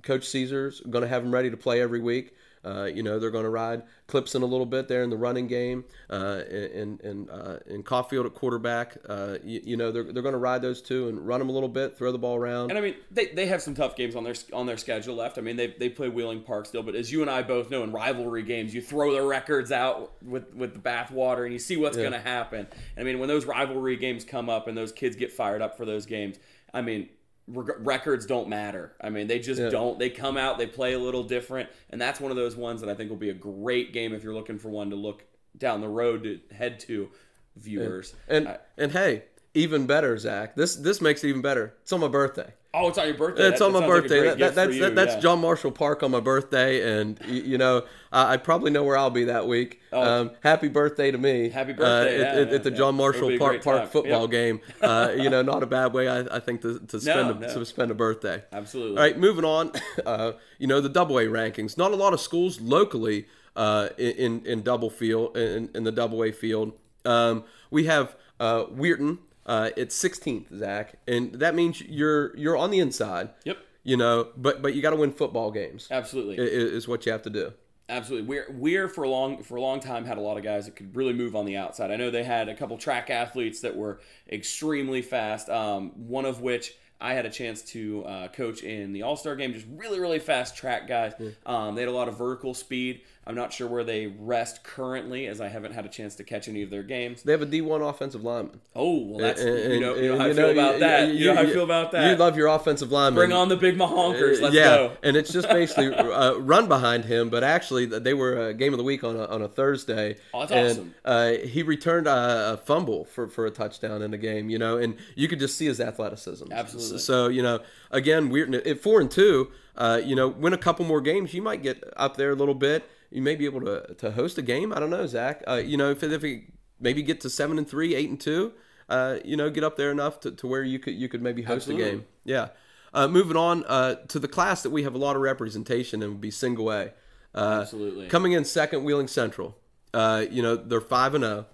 Coach Caesar's going to have them ready to play every week. Uh, you know, they're going to ride Clipson a little bit there in the running game, uh, and and uh, and Caulfield at quarterback. Uh, you, you know, they're, they're going to ride those two and run them a little bit, throw the ball around. And I mean, they, they have some tough games on their on their schedule left. I mean, they, they play Wheeling Park still, but as you and I both know, in rivalry games, you throw the records out with with the bathwater and you see what's going to happen. And I mean, when those rivalry games come up and those kids get fired up for those games, I mean, reg- records don't matter. I mean, they just Yeah. don't. They come out, they play a little different, and that's one of those ones that I think will be a great game if you're looking for one to look down the road to head to viewers. And I- and hey, even better, Zach. This this makes it even better. It's on my birthday. oh, it's on your birthday. It's That- on that my sounds like birthday. That, that, that's you, that, that's yeah. John Marshall Park on my birthday, and you, know I, I probably know where I'll be that week. Um, happy birthday to me! Oh. Happy birthday, uh, yeah, at, yeah, at the. John Marshall Park Park football Yep. game. Uh, you know, not a bad way. I, I think to, to spend a, no. to spend a birthday. Absolutely. All right, moving on. Uh, you know the double A rankings. Not a lot of schools locally uh, in in double field in, in the double A field. Um, we have uh, Weirton. Uh, it's 16th, Zach, and that means you're you're on the inside. Yep. You know, but but you got to win football games. Absolutely. i- i- Is what you have to do. Absolutely. We're we're for a long for a long time had a lot of guys that could really move on the outside. I know they had a couple track athletes that were extremely fast. Um, one of which I had a chance to uh, coach in the All Star game. Just really really fast track guys. Um, they had a lot of vertical speed. I'm not sure where they rest currently, as I haven't had a chance to catch any of their games. They have a D1 offensive lineman. Oh well, that's And- you know, and- you know how I feel about that. you- You know how I feel about that. You love your offensive lineman. Bring on the big mahonkers. Let's yeah, go. and it's just basically uh, run behind him. But actually, they were a game of the week on a, on a Thursday. Oh, that's and, awesome. Uh, he returned a, a fumble for, for a touchdown in the game. You know, and you could just see his athleticism. Absolutely. So you know, again, we're at four and two. Uh, you know, win a couple more games, you might get up there a little bit. You may be able to to host a game. I don't know, Zach. Uh, you know, if if we maybe get to seven and three, eight and two. Uh, you know, get up there enough to, to where you could you could maybe host Absolutely. a game. Yeah. Uh, moving on uh, to the class that we have a lot of representation in would be single A. Uh, Absolutely. Coming in second, Wheeling Central. Uh, you know they're five and zero.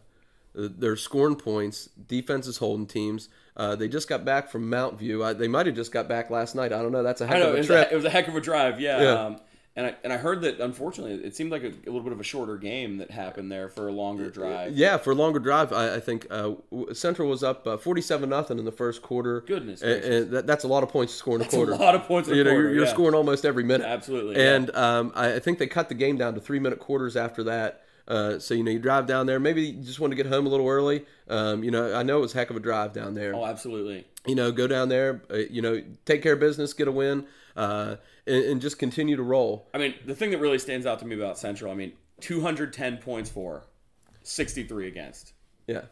They're scoring points. Defense is holding teams. Uh, they just got back from Mount View. I, they might have just got back last night. I don't know. That's a heck know of a trip. a, it was a heck of a drive. Yeah. Yeah. Um, And I, and I heard that unfortunately it seemed like a, a little bit of a shorter game that happened there for a longer drive. Yeah, for a longer drive, I, I think uh, Central was up uh, forty-seven nothing in the first quarter. Goodness and, gracious. and that, that's a lot of points to score in a It's a lot of points in a you know, quarter, you're, you're yeah. scoring almost every minute. Absolutely, yeah. And um, I, I think they cut the game down to three-minute quarters after that. Uh, so you know, you drive down there. Maybe you just want to get home a little early. Um, you know, I know it was a heck of a drive down there. Oh, absolutely. You know, go down there. Uh, you know, take care of business, get a win, uh, and, and just continue to roll. I mean, the thing that really stands out to me about Central, I mean, 210 points for, 63 against. Yeah.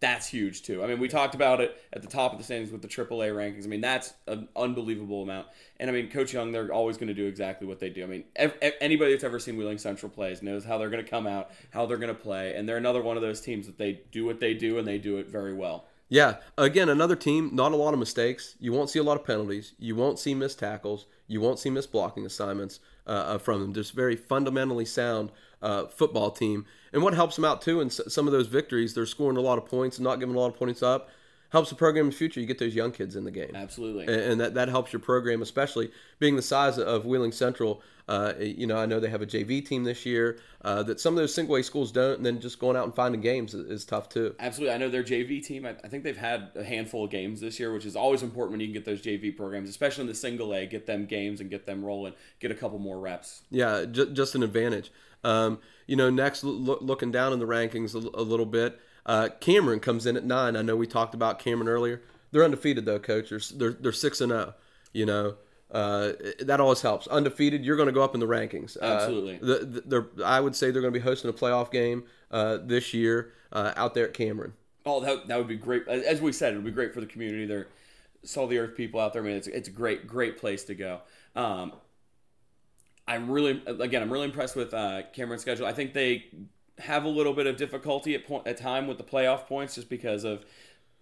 That's huge too. I mean, we talked about it at the top of the standings with the AAA rankings. I mean, that's an unbelievable amount. And I mean, Coach Young, they're always going to do exactly what they do. I mean, ev- anybody that's ever seen Wheeling Central plays knows how they're going to come out, how they're going to play, and they're another one of those teams that they do what they do and they do it very well. Yeah. Again, another team, not a lot of mistakes. You won't see a lot of penalties. You won't see missed tackles. You won't see missed blocking assignments uh, uh, from them. Just very fundamentally sound uh, football team. And what helps them out too in some of those victories, they're scoring a lot of points and not giving a lot of points up. Helps the program in the future. You get those young kids in the game. Absolutely. and and that, that helps your program, especially being the size of Wheeling Central. Uh, you know, I know they have a JV team this year uh, that some of those single A schools don't, and then just going out and finding games is, is tough too. Absolutely. I know their JV team, I, I think they've had a handful of games this year, which is always important when you can get those JV programs, especially in the single A, get them games and get them rolling, get a couple more reps. Yeah, ju- just an advantage. Um, you know, next loo- looking down in the rankings a, a little bit, uh, Cameron comes in at nine. I know we talked about Cameron earlier. They're undefeated though, coach. They're they're, they're six and zero. You know, uh, that always helps. Undefeated, you're going to go up in the rankings. Uh, Absolutely. the, the, they're, I would say they're going to be hosting a playoff game uh, this year uh, out there at Cameron. Oh, that, that would be great. As we said, it would be great for the community. They're saw the Earth people out there. I mean, it's, it's a great, great place to go. Um, I'm really, again, I'm really impressed with uh, Cameron's schedule. I think they have a little bit of difficulty at point at time with the playoff points, just because of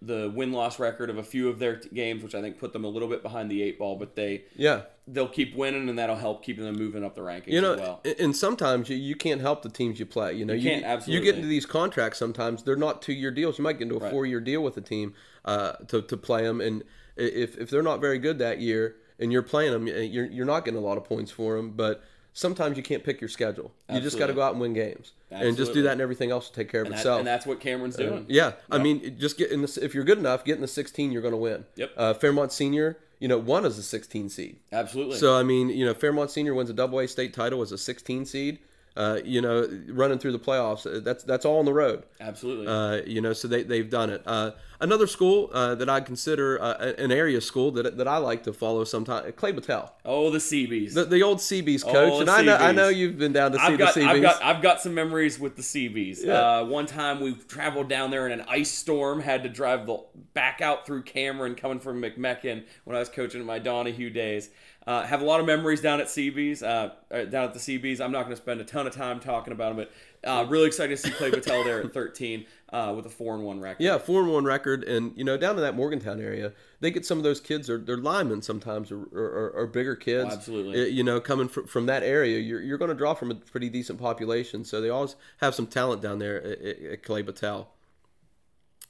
the win loss record of a few of their t- games, which I think put them a little bit behind the eight ball. But they Yeah, they'll keep winning, and that'll help keeping them moving up the rankings you know, as well. and- sometimes you, you can't help the teams you play. You know, you, can't, You absolutely. get into these contracts sometimes; they're not two-year deals. You might get into a Right. four-year deal with a team uh, to to play them, and if if they're not very good that year, and you're playing them, you're you're not getting a lot of points for them. But sometimes you can't pick your schedule. You just got to go out and win games, and just do that, and everything else will take care of And, that, itself. and that's what Cameron's doing. Yeah, I mean, just get in the. If you're good enough, get in the 16. You're going to win. Yep. Uh, Fairmont Senior, you know, won as a 16 seed. Absolutely. So I mean, you know, Fairmont Senior wins a Double A state title as a 16 seed. Uh, you know, running through the playoffs. uh, That's that's all on the road. Absolutely. Uh, you know, so they they've done it. Uh, another school uh, that I consider uh, an area school that that I like to follow sometimes, Clay Battelle, oh, the Seabees. the, the old Seabees coach, Oh, and I know I know you've been down to see I've got, the Seabees. I've got, I've got some memories with the Seabees. Yeah. Uh, one time we traveled down there in an ice storm, had to drive the back out through Cameron, coming from McMechen when I was coaching my Donahue days. Uh, have a lot of memories down at CB's, uh, uh, down at the CB's. I'm not going to spend a ton of time talking about them, but uh, really excited to see Clay Battelle there at 13 uh, with a four and one record. Yeah, four and one record, and you know, down in that Morgantown area, they get some of those kids. They're, they're linemen sometimes, or, or, or bigger kids. Oh, absolutely. Uh, You know, coming from, from that area, you're, you're going to draw from a pretty decent population. So they always have some talent down there at, at, Clay Battelle.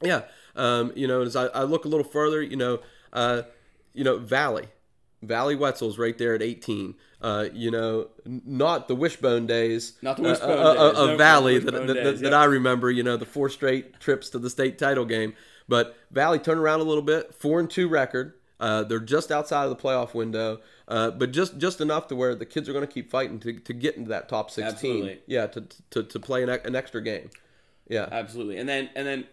Yeah, um, you know, as I, I look a little further, you know, uh, you know, Valley, Valley Wetzel's right there at 18. Uh, you know, n- not the wishbone days, Not the uh, wishbone uh, uh, days. of Valley that, that, that, days, that. I remember. You know, the four straight trips to the state title game. But Valley turned around a little bit, four and two record. Uh, they're just outside of the playoff window, uh, but just just enough to where the kids are going to keep fighting to, to get into that top 16. Absolutely. Yeah, to, to, to play an, an extra game. Yeah. Absolutely. And then and then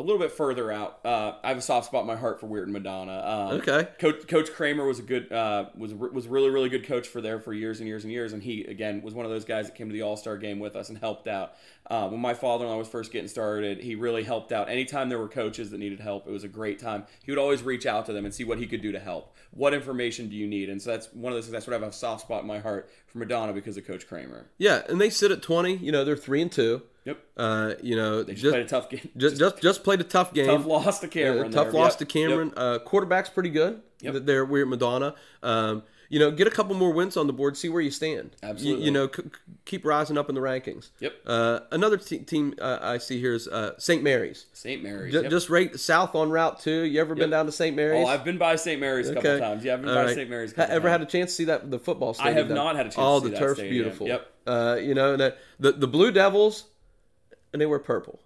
a little bit further out, uh, I have a soft spot in my heart for Weirton Madonna. Um, Okay. Coach Coach Kramer was a good uh, was was really really good coach for there for years and years and years, and he again was one of those guys that came to the All Star game with us and helped out. Uh, when my father in law was first getting started, he really helped out. Anytime there were coaches that needed help, it was a great time. He would always reach out to them and see what he could do to help. What information do you need? And so that's one of those things. That's what I have a soft spot in my heart for Madonna because of Coach Kramer. Yeah, and they sit at 20. You know, they're 3 and 2. Yep. Uh, you know, They just, just played a tough game. just, just just played a tough game. tough loss to Uh, Cameron. tough there. loss Yep. to Cameron. Yep. Uh, quarterback's pretty good. Yep. Th- They're we're at Madonna. Um, you know, get a couple more wins on the board, see where you stand. Absolutely. You, know, c- keep rising up in the rankings. Yep. Uh, another te- team uh, I see here is uh, St. Mary's. St. Mary's. J- yep. Just right south on Route Two. You ever been down to St. Mary's? Oh, I've been by St. Mary's a couple Okay. times. Yeah, I've been All by right. St. Mary's. A ever times. had a chance to see that the football stadium? I have down- not had a chance Oh, to see the turf's stadium. beautiful. Yep. Uh, you know, the the Blue Devils, and they were purple.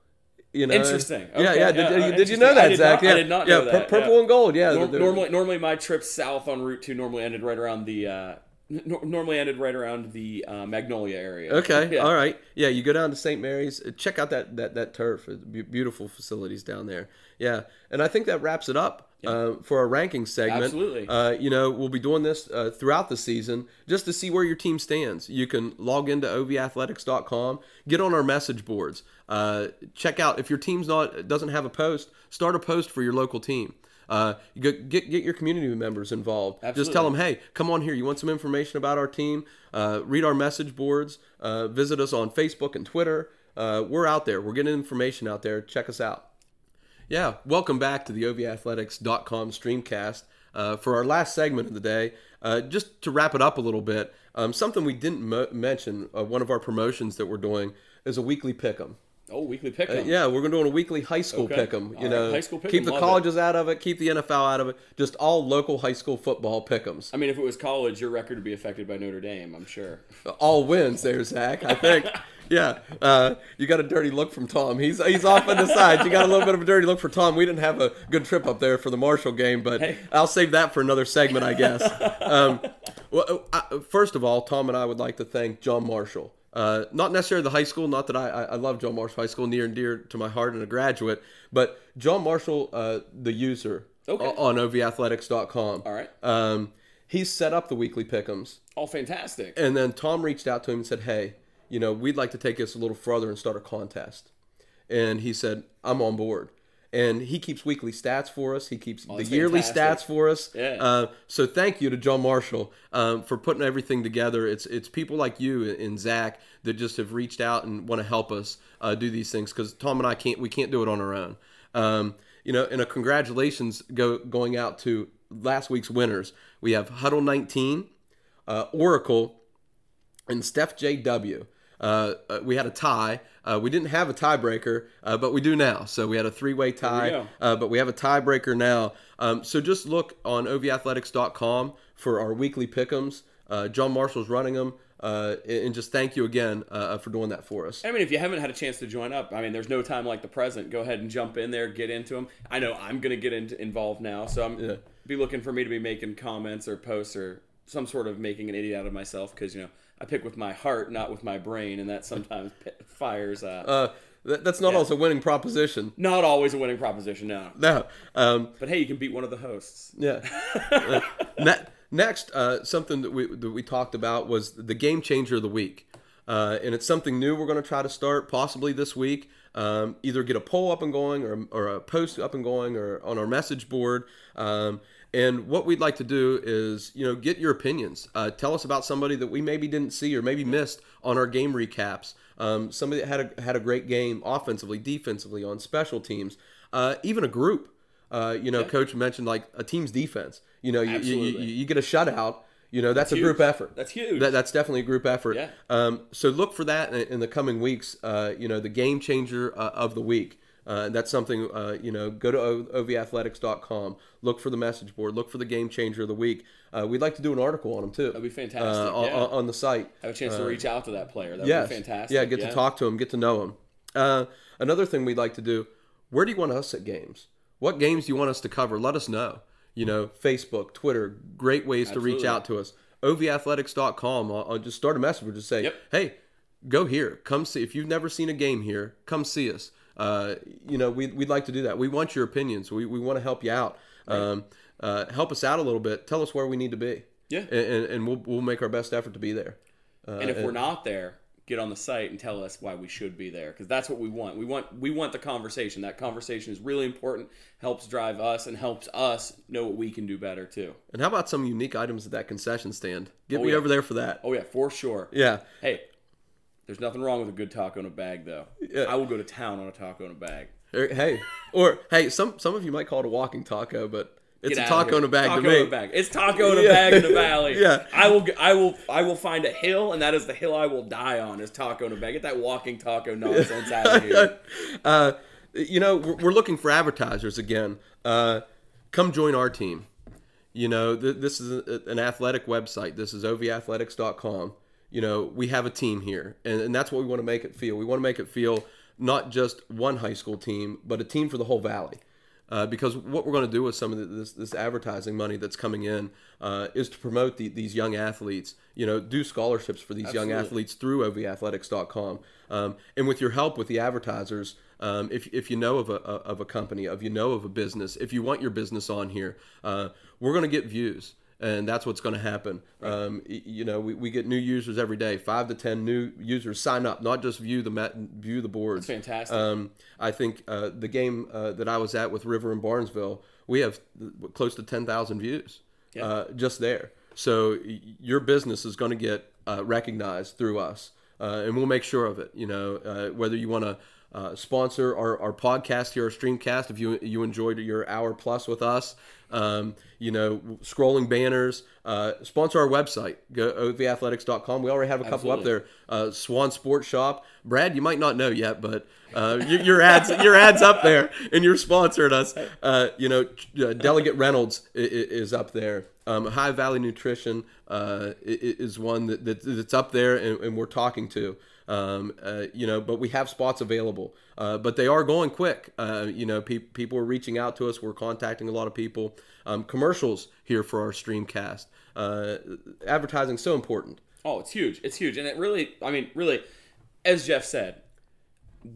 You know, Interesting. Yeah, Okay, yeah. Did, yeah, did, uh, you- did you know I that, did Zach? not- I did not yeah, know pur- that, purple yeah. and gold. Yeah. Nor- normally, normally my trips south on Route Two normally ended right around the. Uh, n- normally ended right around the uh, Magnolia area. Okay, Yeah. all right. Yeah, you go down to St. Mary's. uh, Check out that that that turf. Beautiful facilities down there. Yeah, and I think that wraps it up uh, for our ranking segment. Absolutely. Uh, you know, we'll be doing this uh, throughout the season just to see where your team stands. You can log into ovathletics.com, get on our message boards. Uh, check out if your team's not doesn't have a post, start a post for your local team. Uh, get get your community members involved. Just tell them, hey, come on here. You want some information about our team? Uh, read our message boards. Uh, visit us on Facebook and Twitter. Uh, we're out there. We're getting information out there. Check us out. Yeah, welcome back to the OVAthletics.com streamcast. Uh, for our last segment of the day, uh, just to wrap it up a little bit, um, something we didn't mo- mention, uh, one of our promotions that we're doing is a weekly pick 'em. Oh, weekly pick 'em. Uh, yeah, we're going to do a weekly high school Okay. pick 'em. You All right, know, high school pick 'em, keep the love it. colleges out of it, keep the NFL out of it. Just all local high school football pick 'ems. I mean, if it was college, your record would be affected by Notre Dame. I'm sure. all wins there, Zach. I think. yeah, uh, you got a dirty look from Tom. He's he's off on the side. You got a little bit of a dirty look for Tom. We didn't have a good trip up there for the Marshall game, but Hey. I'll save that for another segment, I guess. Um, well, uh, first of all, Tom and I would like to thank John Marshall. Uh, not necessarily the high school, not that I, I I love John Marshall High School, near and dear to my heart and a graduate, but John Marshall, uh, the user Okay. on ovathletics.com. All right. Um, he's set up the weekly pick'ems. All fantastic. And then Tom reached out to him and said, "Hey, you know, we'd like to take this a little further and start a contest." And he said, "I'm on board." And he keeps weekly stats for us. He keeps the yearly fantastic. stats for us. Yeah. Uh, so thank you to John Marshall um, for putting everything together. It's it's people like you and Zach that just have reached out and want to help us uh, do these things because Tom and I can't we can't do it on our own. Um, you know, and a congratulations go going out to last week's winners. We have Huddle 19, uh, Oracle, and Steph JW. Uh, uh, we had a tie. Uh, we didn't have a tiebreaker, uh, but we do now. So we had a three-way tie, uh, but we have a tiebreaker now. Um, so just look on ovathletics.com for our weekly pick'ems. Uh, John Marshall's running them, uh, and just thank you again uh, for doing that for us. I mean, if you haven't had a chance to join up, I mean, there's no time like the present. Go ahead and jump in there, get into them. I know I'm going to get into, involved now, so I'm Yeah. be looking for me to be making comments or posts or some sort of making an idiot out of myself because you know I pick with my heart, not with my brain, and that sometimes fires. Uh, Uh, that, that's not always a winning proposition. not always a winning proposition, no. No. Um, But hey, you can beat one of the hosts. Yeah. Uh, ne- next, uh, something that we that we talked about was the game changer of the week, uh, and it's something new we're going to try to start possibly this week. Um, either get a poll up and going, or, or a post up and going, or on our message board. Um, and what we'd like to do is, you know, get your opinions. Uh, tell us about somebody that we maybe didn't see or maybe missed on our game recaps. Um, somebody that had a had a great game offensively, defensively, on special teams, uh, even a group. Uh, you know, coach mentioned like a team's defense. You know, you, you, you, you get a shutout. You know, that's, a huge. group effort. That's huge. That, that's definitely a group effort. Yeah. Um, so look for that in, in the coming weeks. Uh, you know, the game changer uh, of the week. Uh, that's something, uh, you know, go to ovathletics.com, look for the message board, look for the game changer of the week. Uh, we'd like to do an article on them too. That'd be fantastic, Uh, on, yeah. on- on the site. Have a chance to reach out to that player. That would Yes. be fantastic. Yeah, get to talk to him, get to know him. Uh, another thing we'd like to do, where do you want us at games? What games do you want us to cover? Let us know. You know, Facebook, Twitter, great ways to reach out to us. ovathletics.com. I'll, I'll just start a message. We'll just say, Yep. hey, go here. Come see. If you've never seen a game here, come see us. Uh, you know, we'd, we'd like to do that. We want your opinions. We, we want to help you out. Um, uh, help us out a little bit. Tell us where we need to be. Yeah. And, and, and we'll, we'll make our best effort to be there. Uh, and if we're not there, get on the site and tell us why we should be there because that's what we want. We want we want the conversation. That conversation is really important. Helps drive us and helps us know what we can do better too. And how about some unique items at that concession stand? Get Oh, me yeah. over there for that. Oh yeah, for sure. Yeah. Hey, there's nothing wrong with a good taco in a bag though. Yeah. I will go to town on a taco in a bag. Or, hey, or hey, some some of you might call it a walking taco, but It's Get a taco in a bag taco to me. In a bag. It's taco in a Yeah. bag in the valley. Yeah. I will. I will. I will find a hill, and that is the hill I will die on. Is taco in a bag. Get that walking taco nonsense out of here. uh, you know, we're, we're looking for advertisers again. Uh, come join our team. You know, th- this is a, an athletic website. This is ovathletics.com. You know, we have a team here, and, and that's what we want to make it feel. We want to make it feel not just one high school team, but a team for the whole valley. Uh, because what we're going to do with some of the, this, this advertising money that's coming in uh, is to promote the, these young athletes. You know, do scholarships for these young athletes through ovathletics.com. Um, and with your help with the advertisers, um, if, if you know of a, of a company, if you know of a business, if you want your business on here, uh, we're going to get views. And that's what's going to happen. Um, you know, we, we get new users every day. Five to ten new users sign up, not just view the met, view the boards. That's fantastic. Um, I think uh, the game uh, that I was at with River and Barnesville, we have close to 10,000 views uh, just there. So your business is going to get uh, recognized through us, uh, and we'll make sure of it. You know, uh, whether you want to uh, sponsor our, our podcast here, our streamcast, if you you enjoyed your hour plus with us, um, you know, scrolling banners, uh, sponsor our website, go ovathletics.com. We already have a couple up there. Uh, Swan Sports Shop. Brad, you might not know yet, but uh, your, your ads your ads up there, and you're sponsoring us. Uh, you know, uh, Delegate Reynolds is up there. Um, High Valley Nutrition uh, is one that, that that's up there, and, and we're talking to. Um, uh, you know, but we have spots available, uh, but they are going quick. Uh, you know, pe- people are reaching out to us. We're contacting a lot of people. Um, commercials here for our streamcast. Uh, advertising so important. Oh, it's huge. It's huge. And it really, I mean, really, as Jeff said,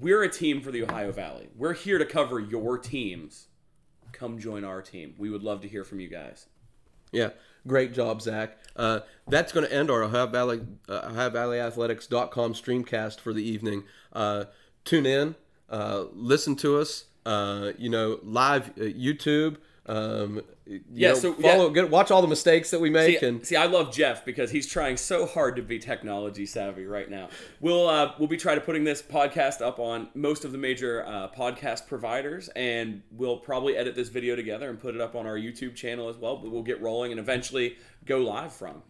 we're a team for the Ohio Valley. We're here to cover your teams. Come join our team. We would love to hear from you guys. Yeah, great job, Zach. Uh, that's going to end our Ohio Valley, uh, OhioValleyAthletics.com streamcast for the evening. Uh, tune in, uh, listen to us. Uh, you know, live uh, YouTube. Um, Yeah, know, so- follow, yeah. get, watch all the mistakes that we make, See, and see, I love Jeff because he's trying so hard to be technology savvy right now. We'll uh, we'll be trying to putting this podcast up on most of the major uh, podcast providers, and we'll probably edit this video together and put it up on our YouTube channel as well. But we'll get rolling and eventually go live from.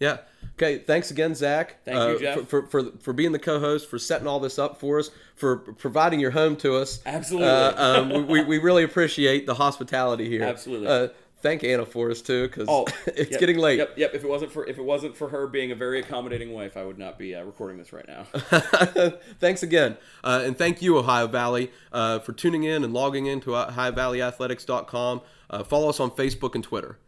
Yeah. Okay. Thanks again, Zach. Thank you, uh, Jeff. For, for, for, for being the co-host, for setting all this up for us, for providing your home to us. Absolutely. Uh, um, we, we really appreciate the hospitality here. Absolutely. Uh, thank Anna for us too, because Oh, it's yep, getting late. Yep, yep. If it wasn't for if it wasn't for her being a very accommodating wife, I would not be uh, recording this right now. Thanks again. Uh, and thank you, Ohio Valley, uh, for tuning in and logging in to OhioValleyAthletics.com. Uh, follow us on Facebook and Twitter.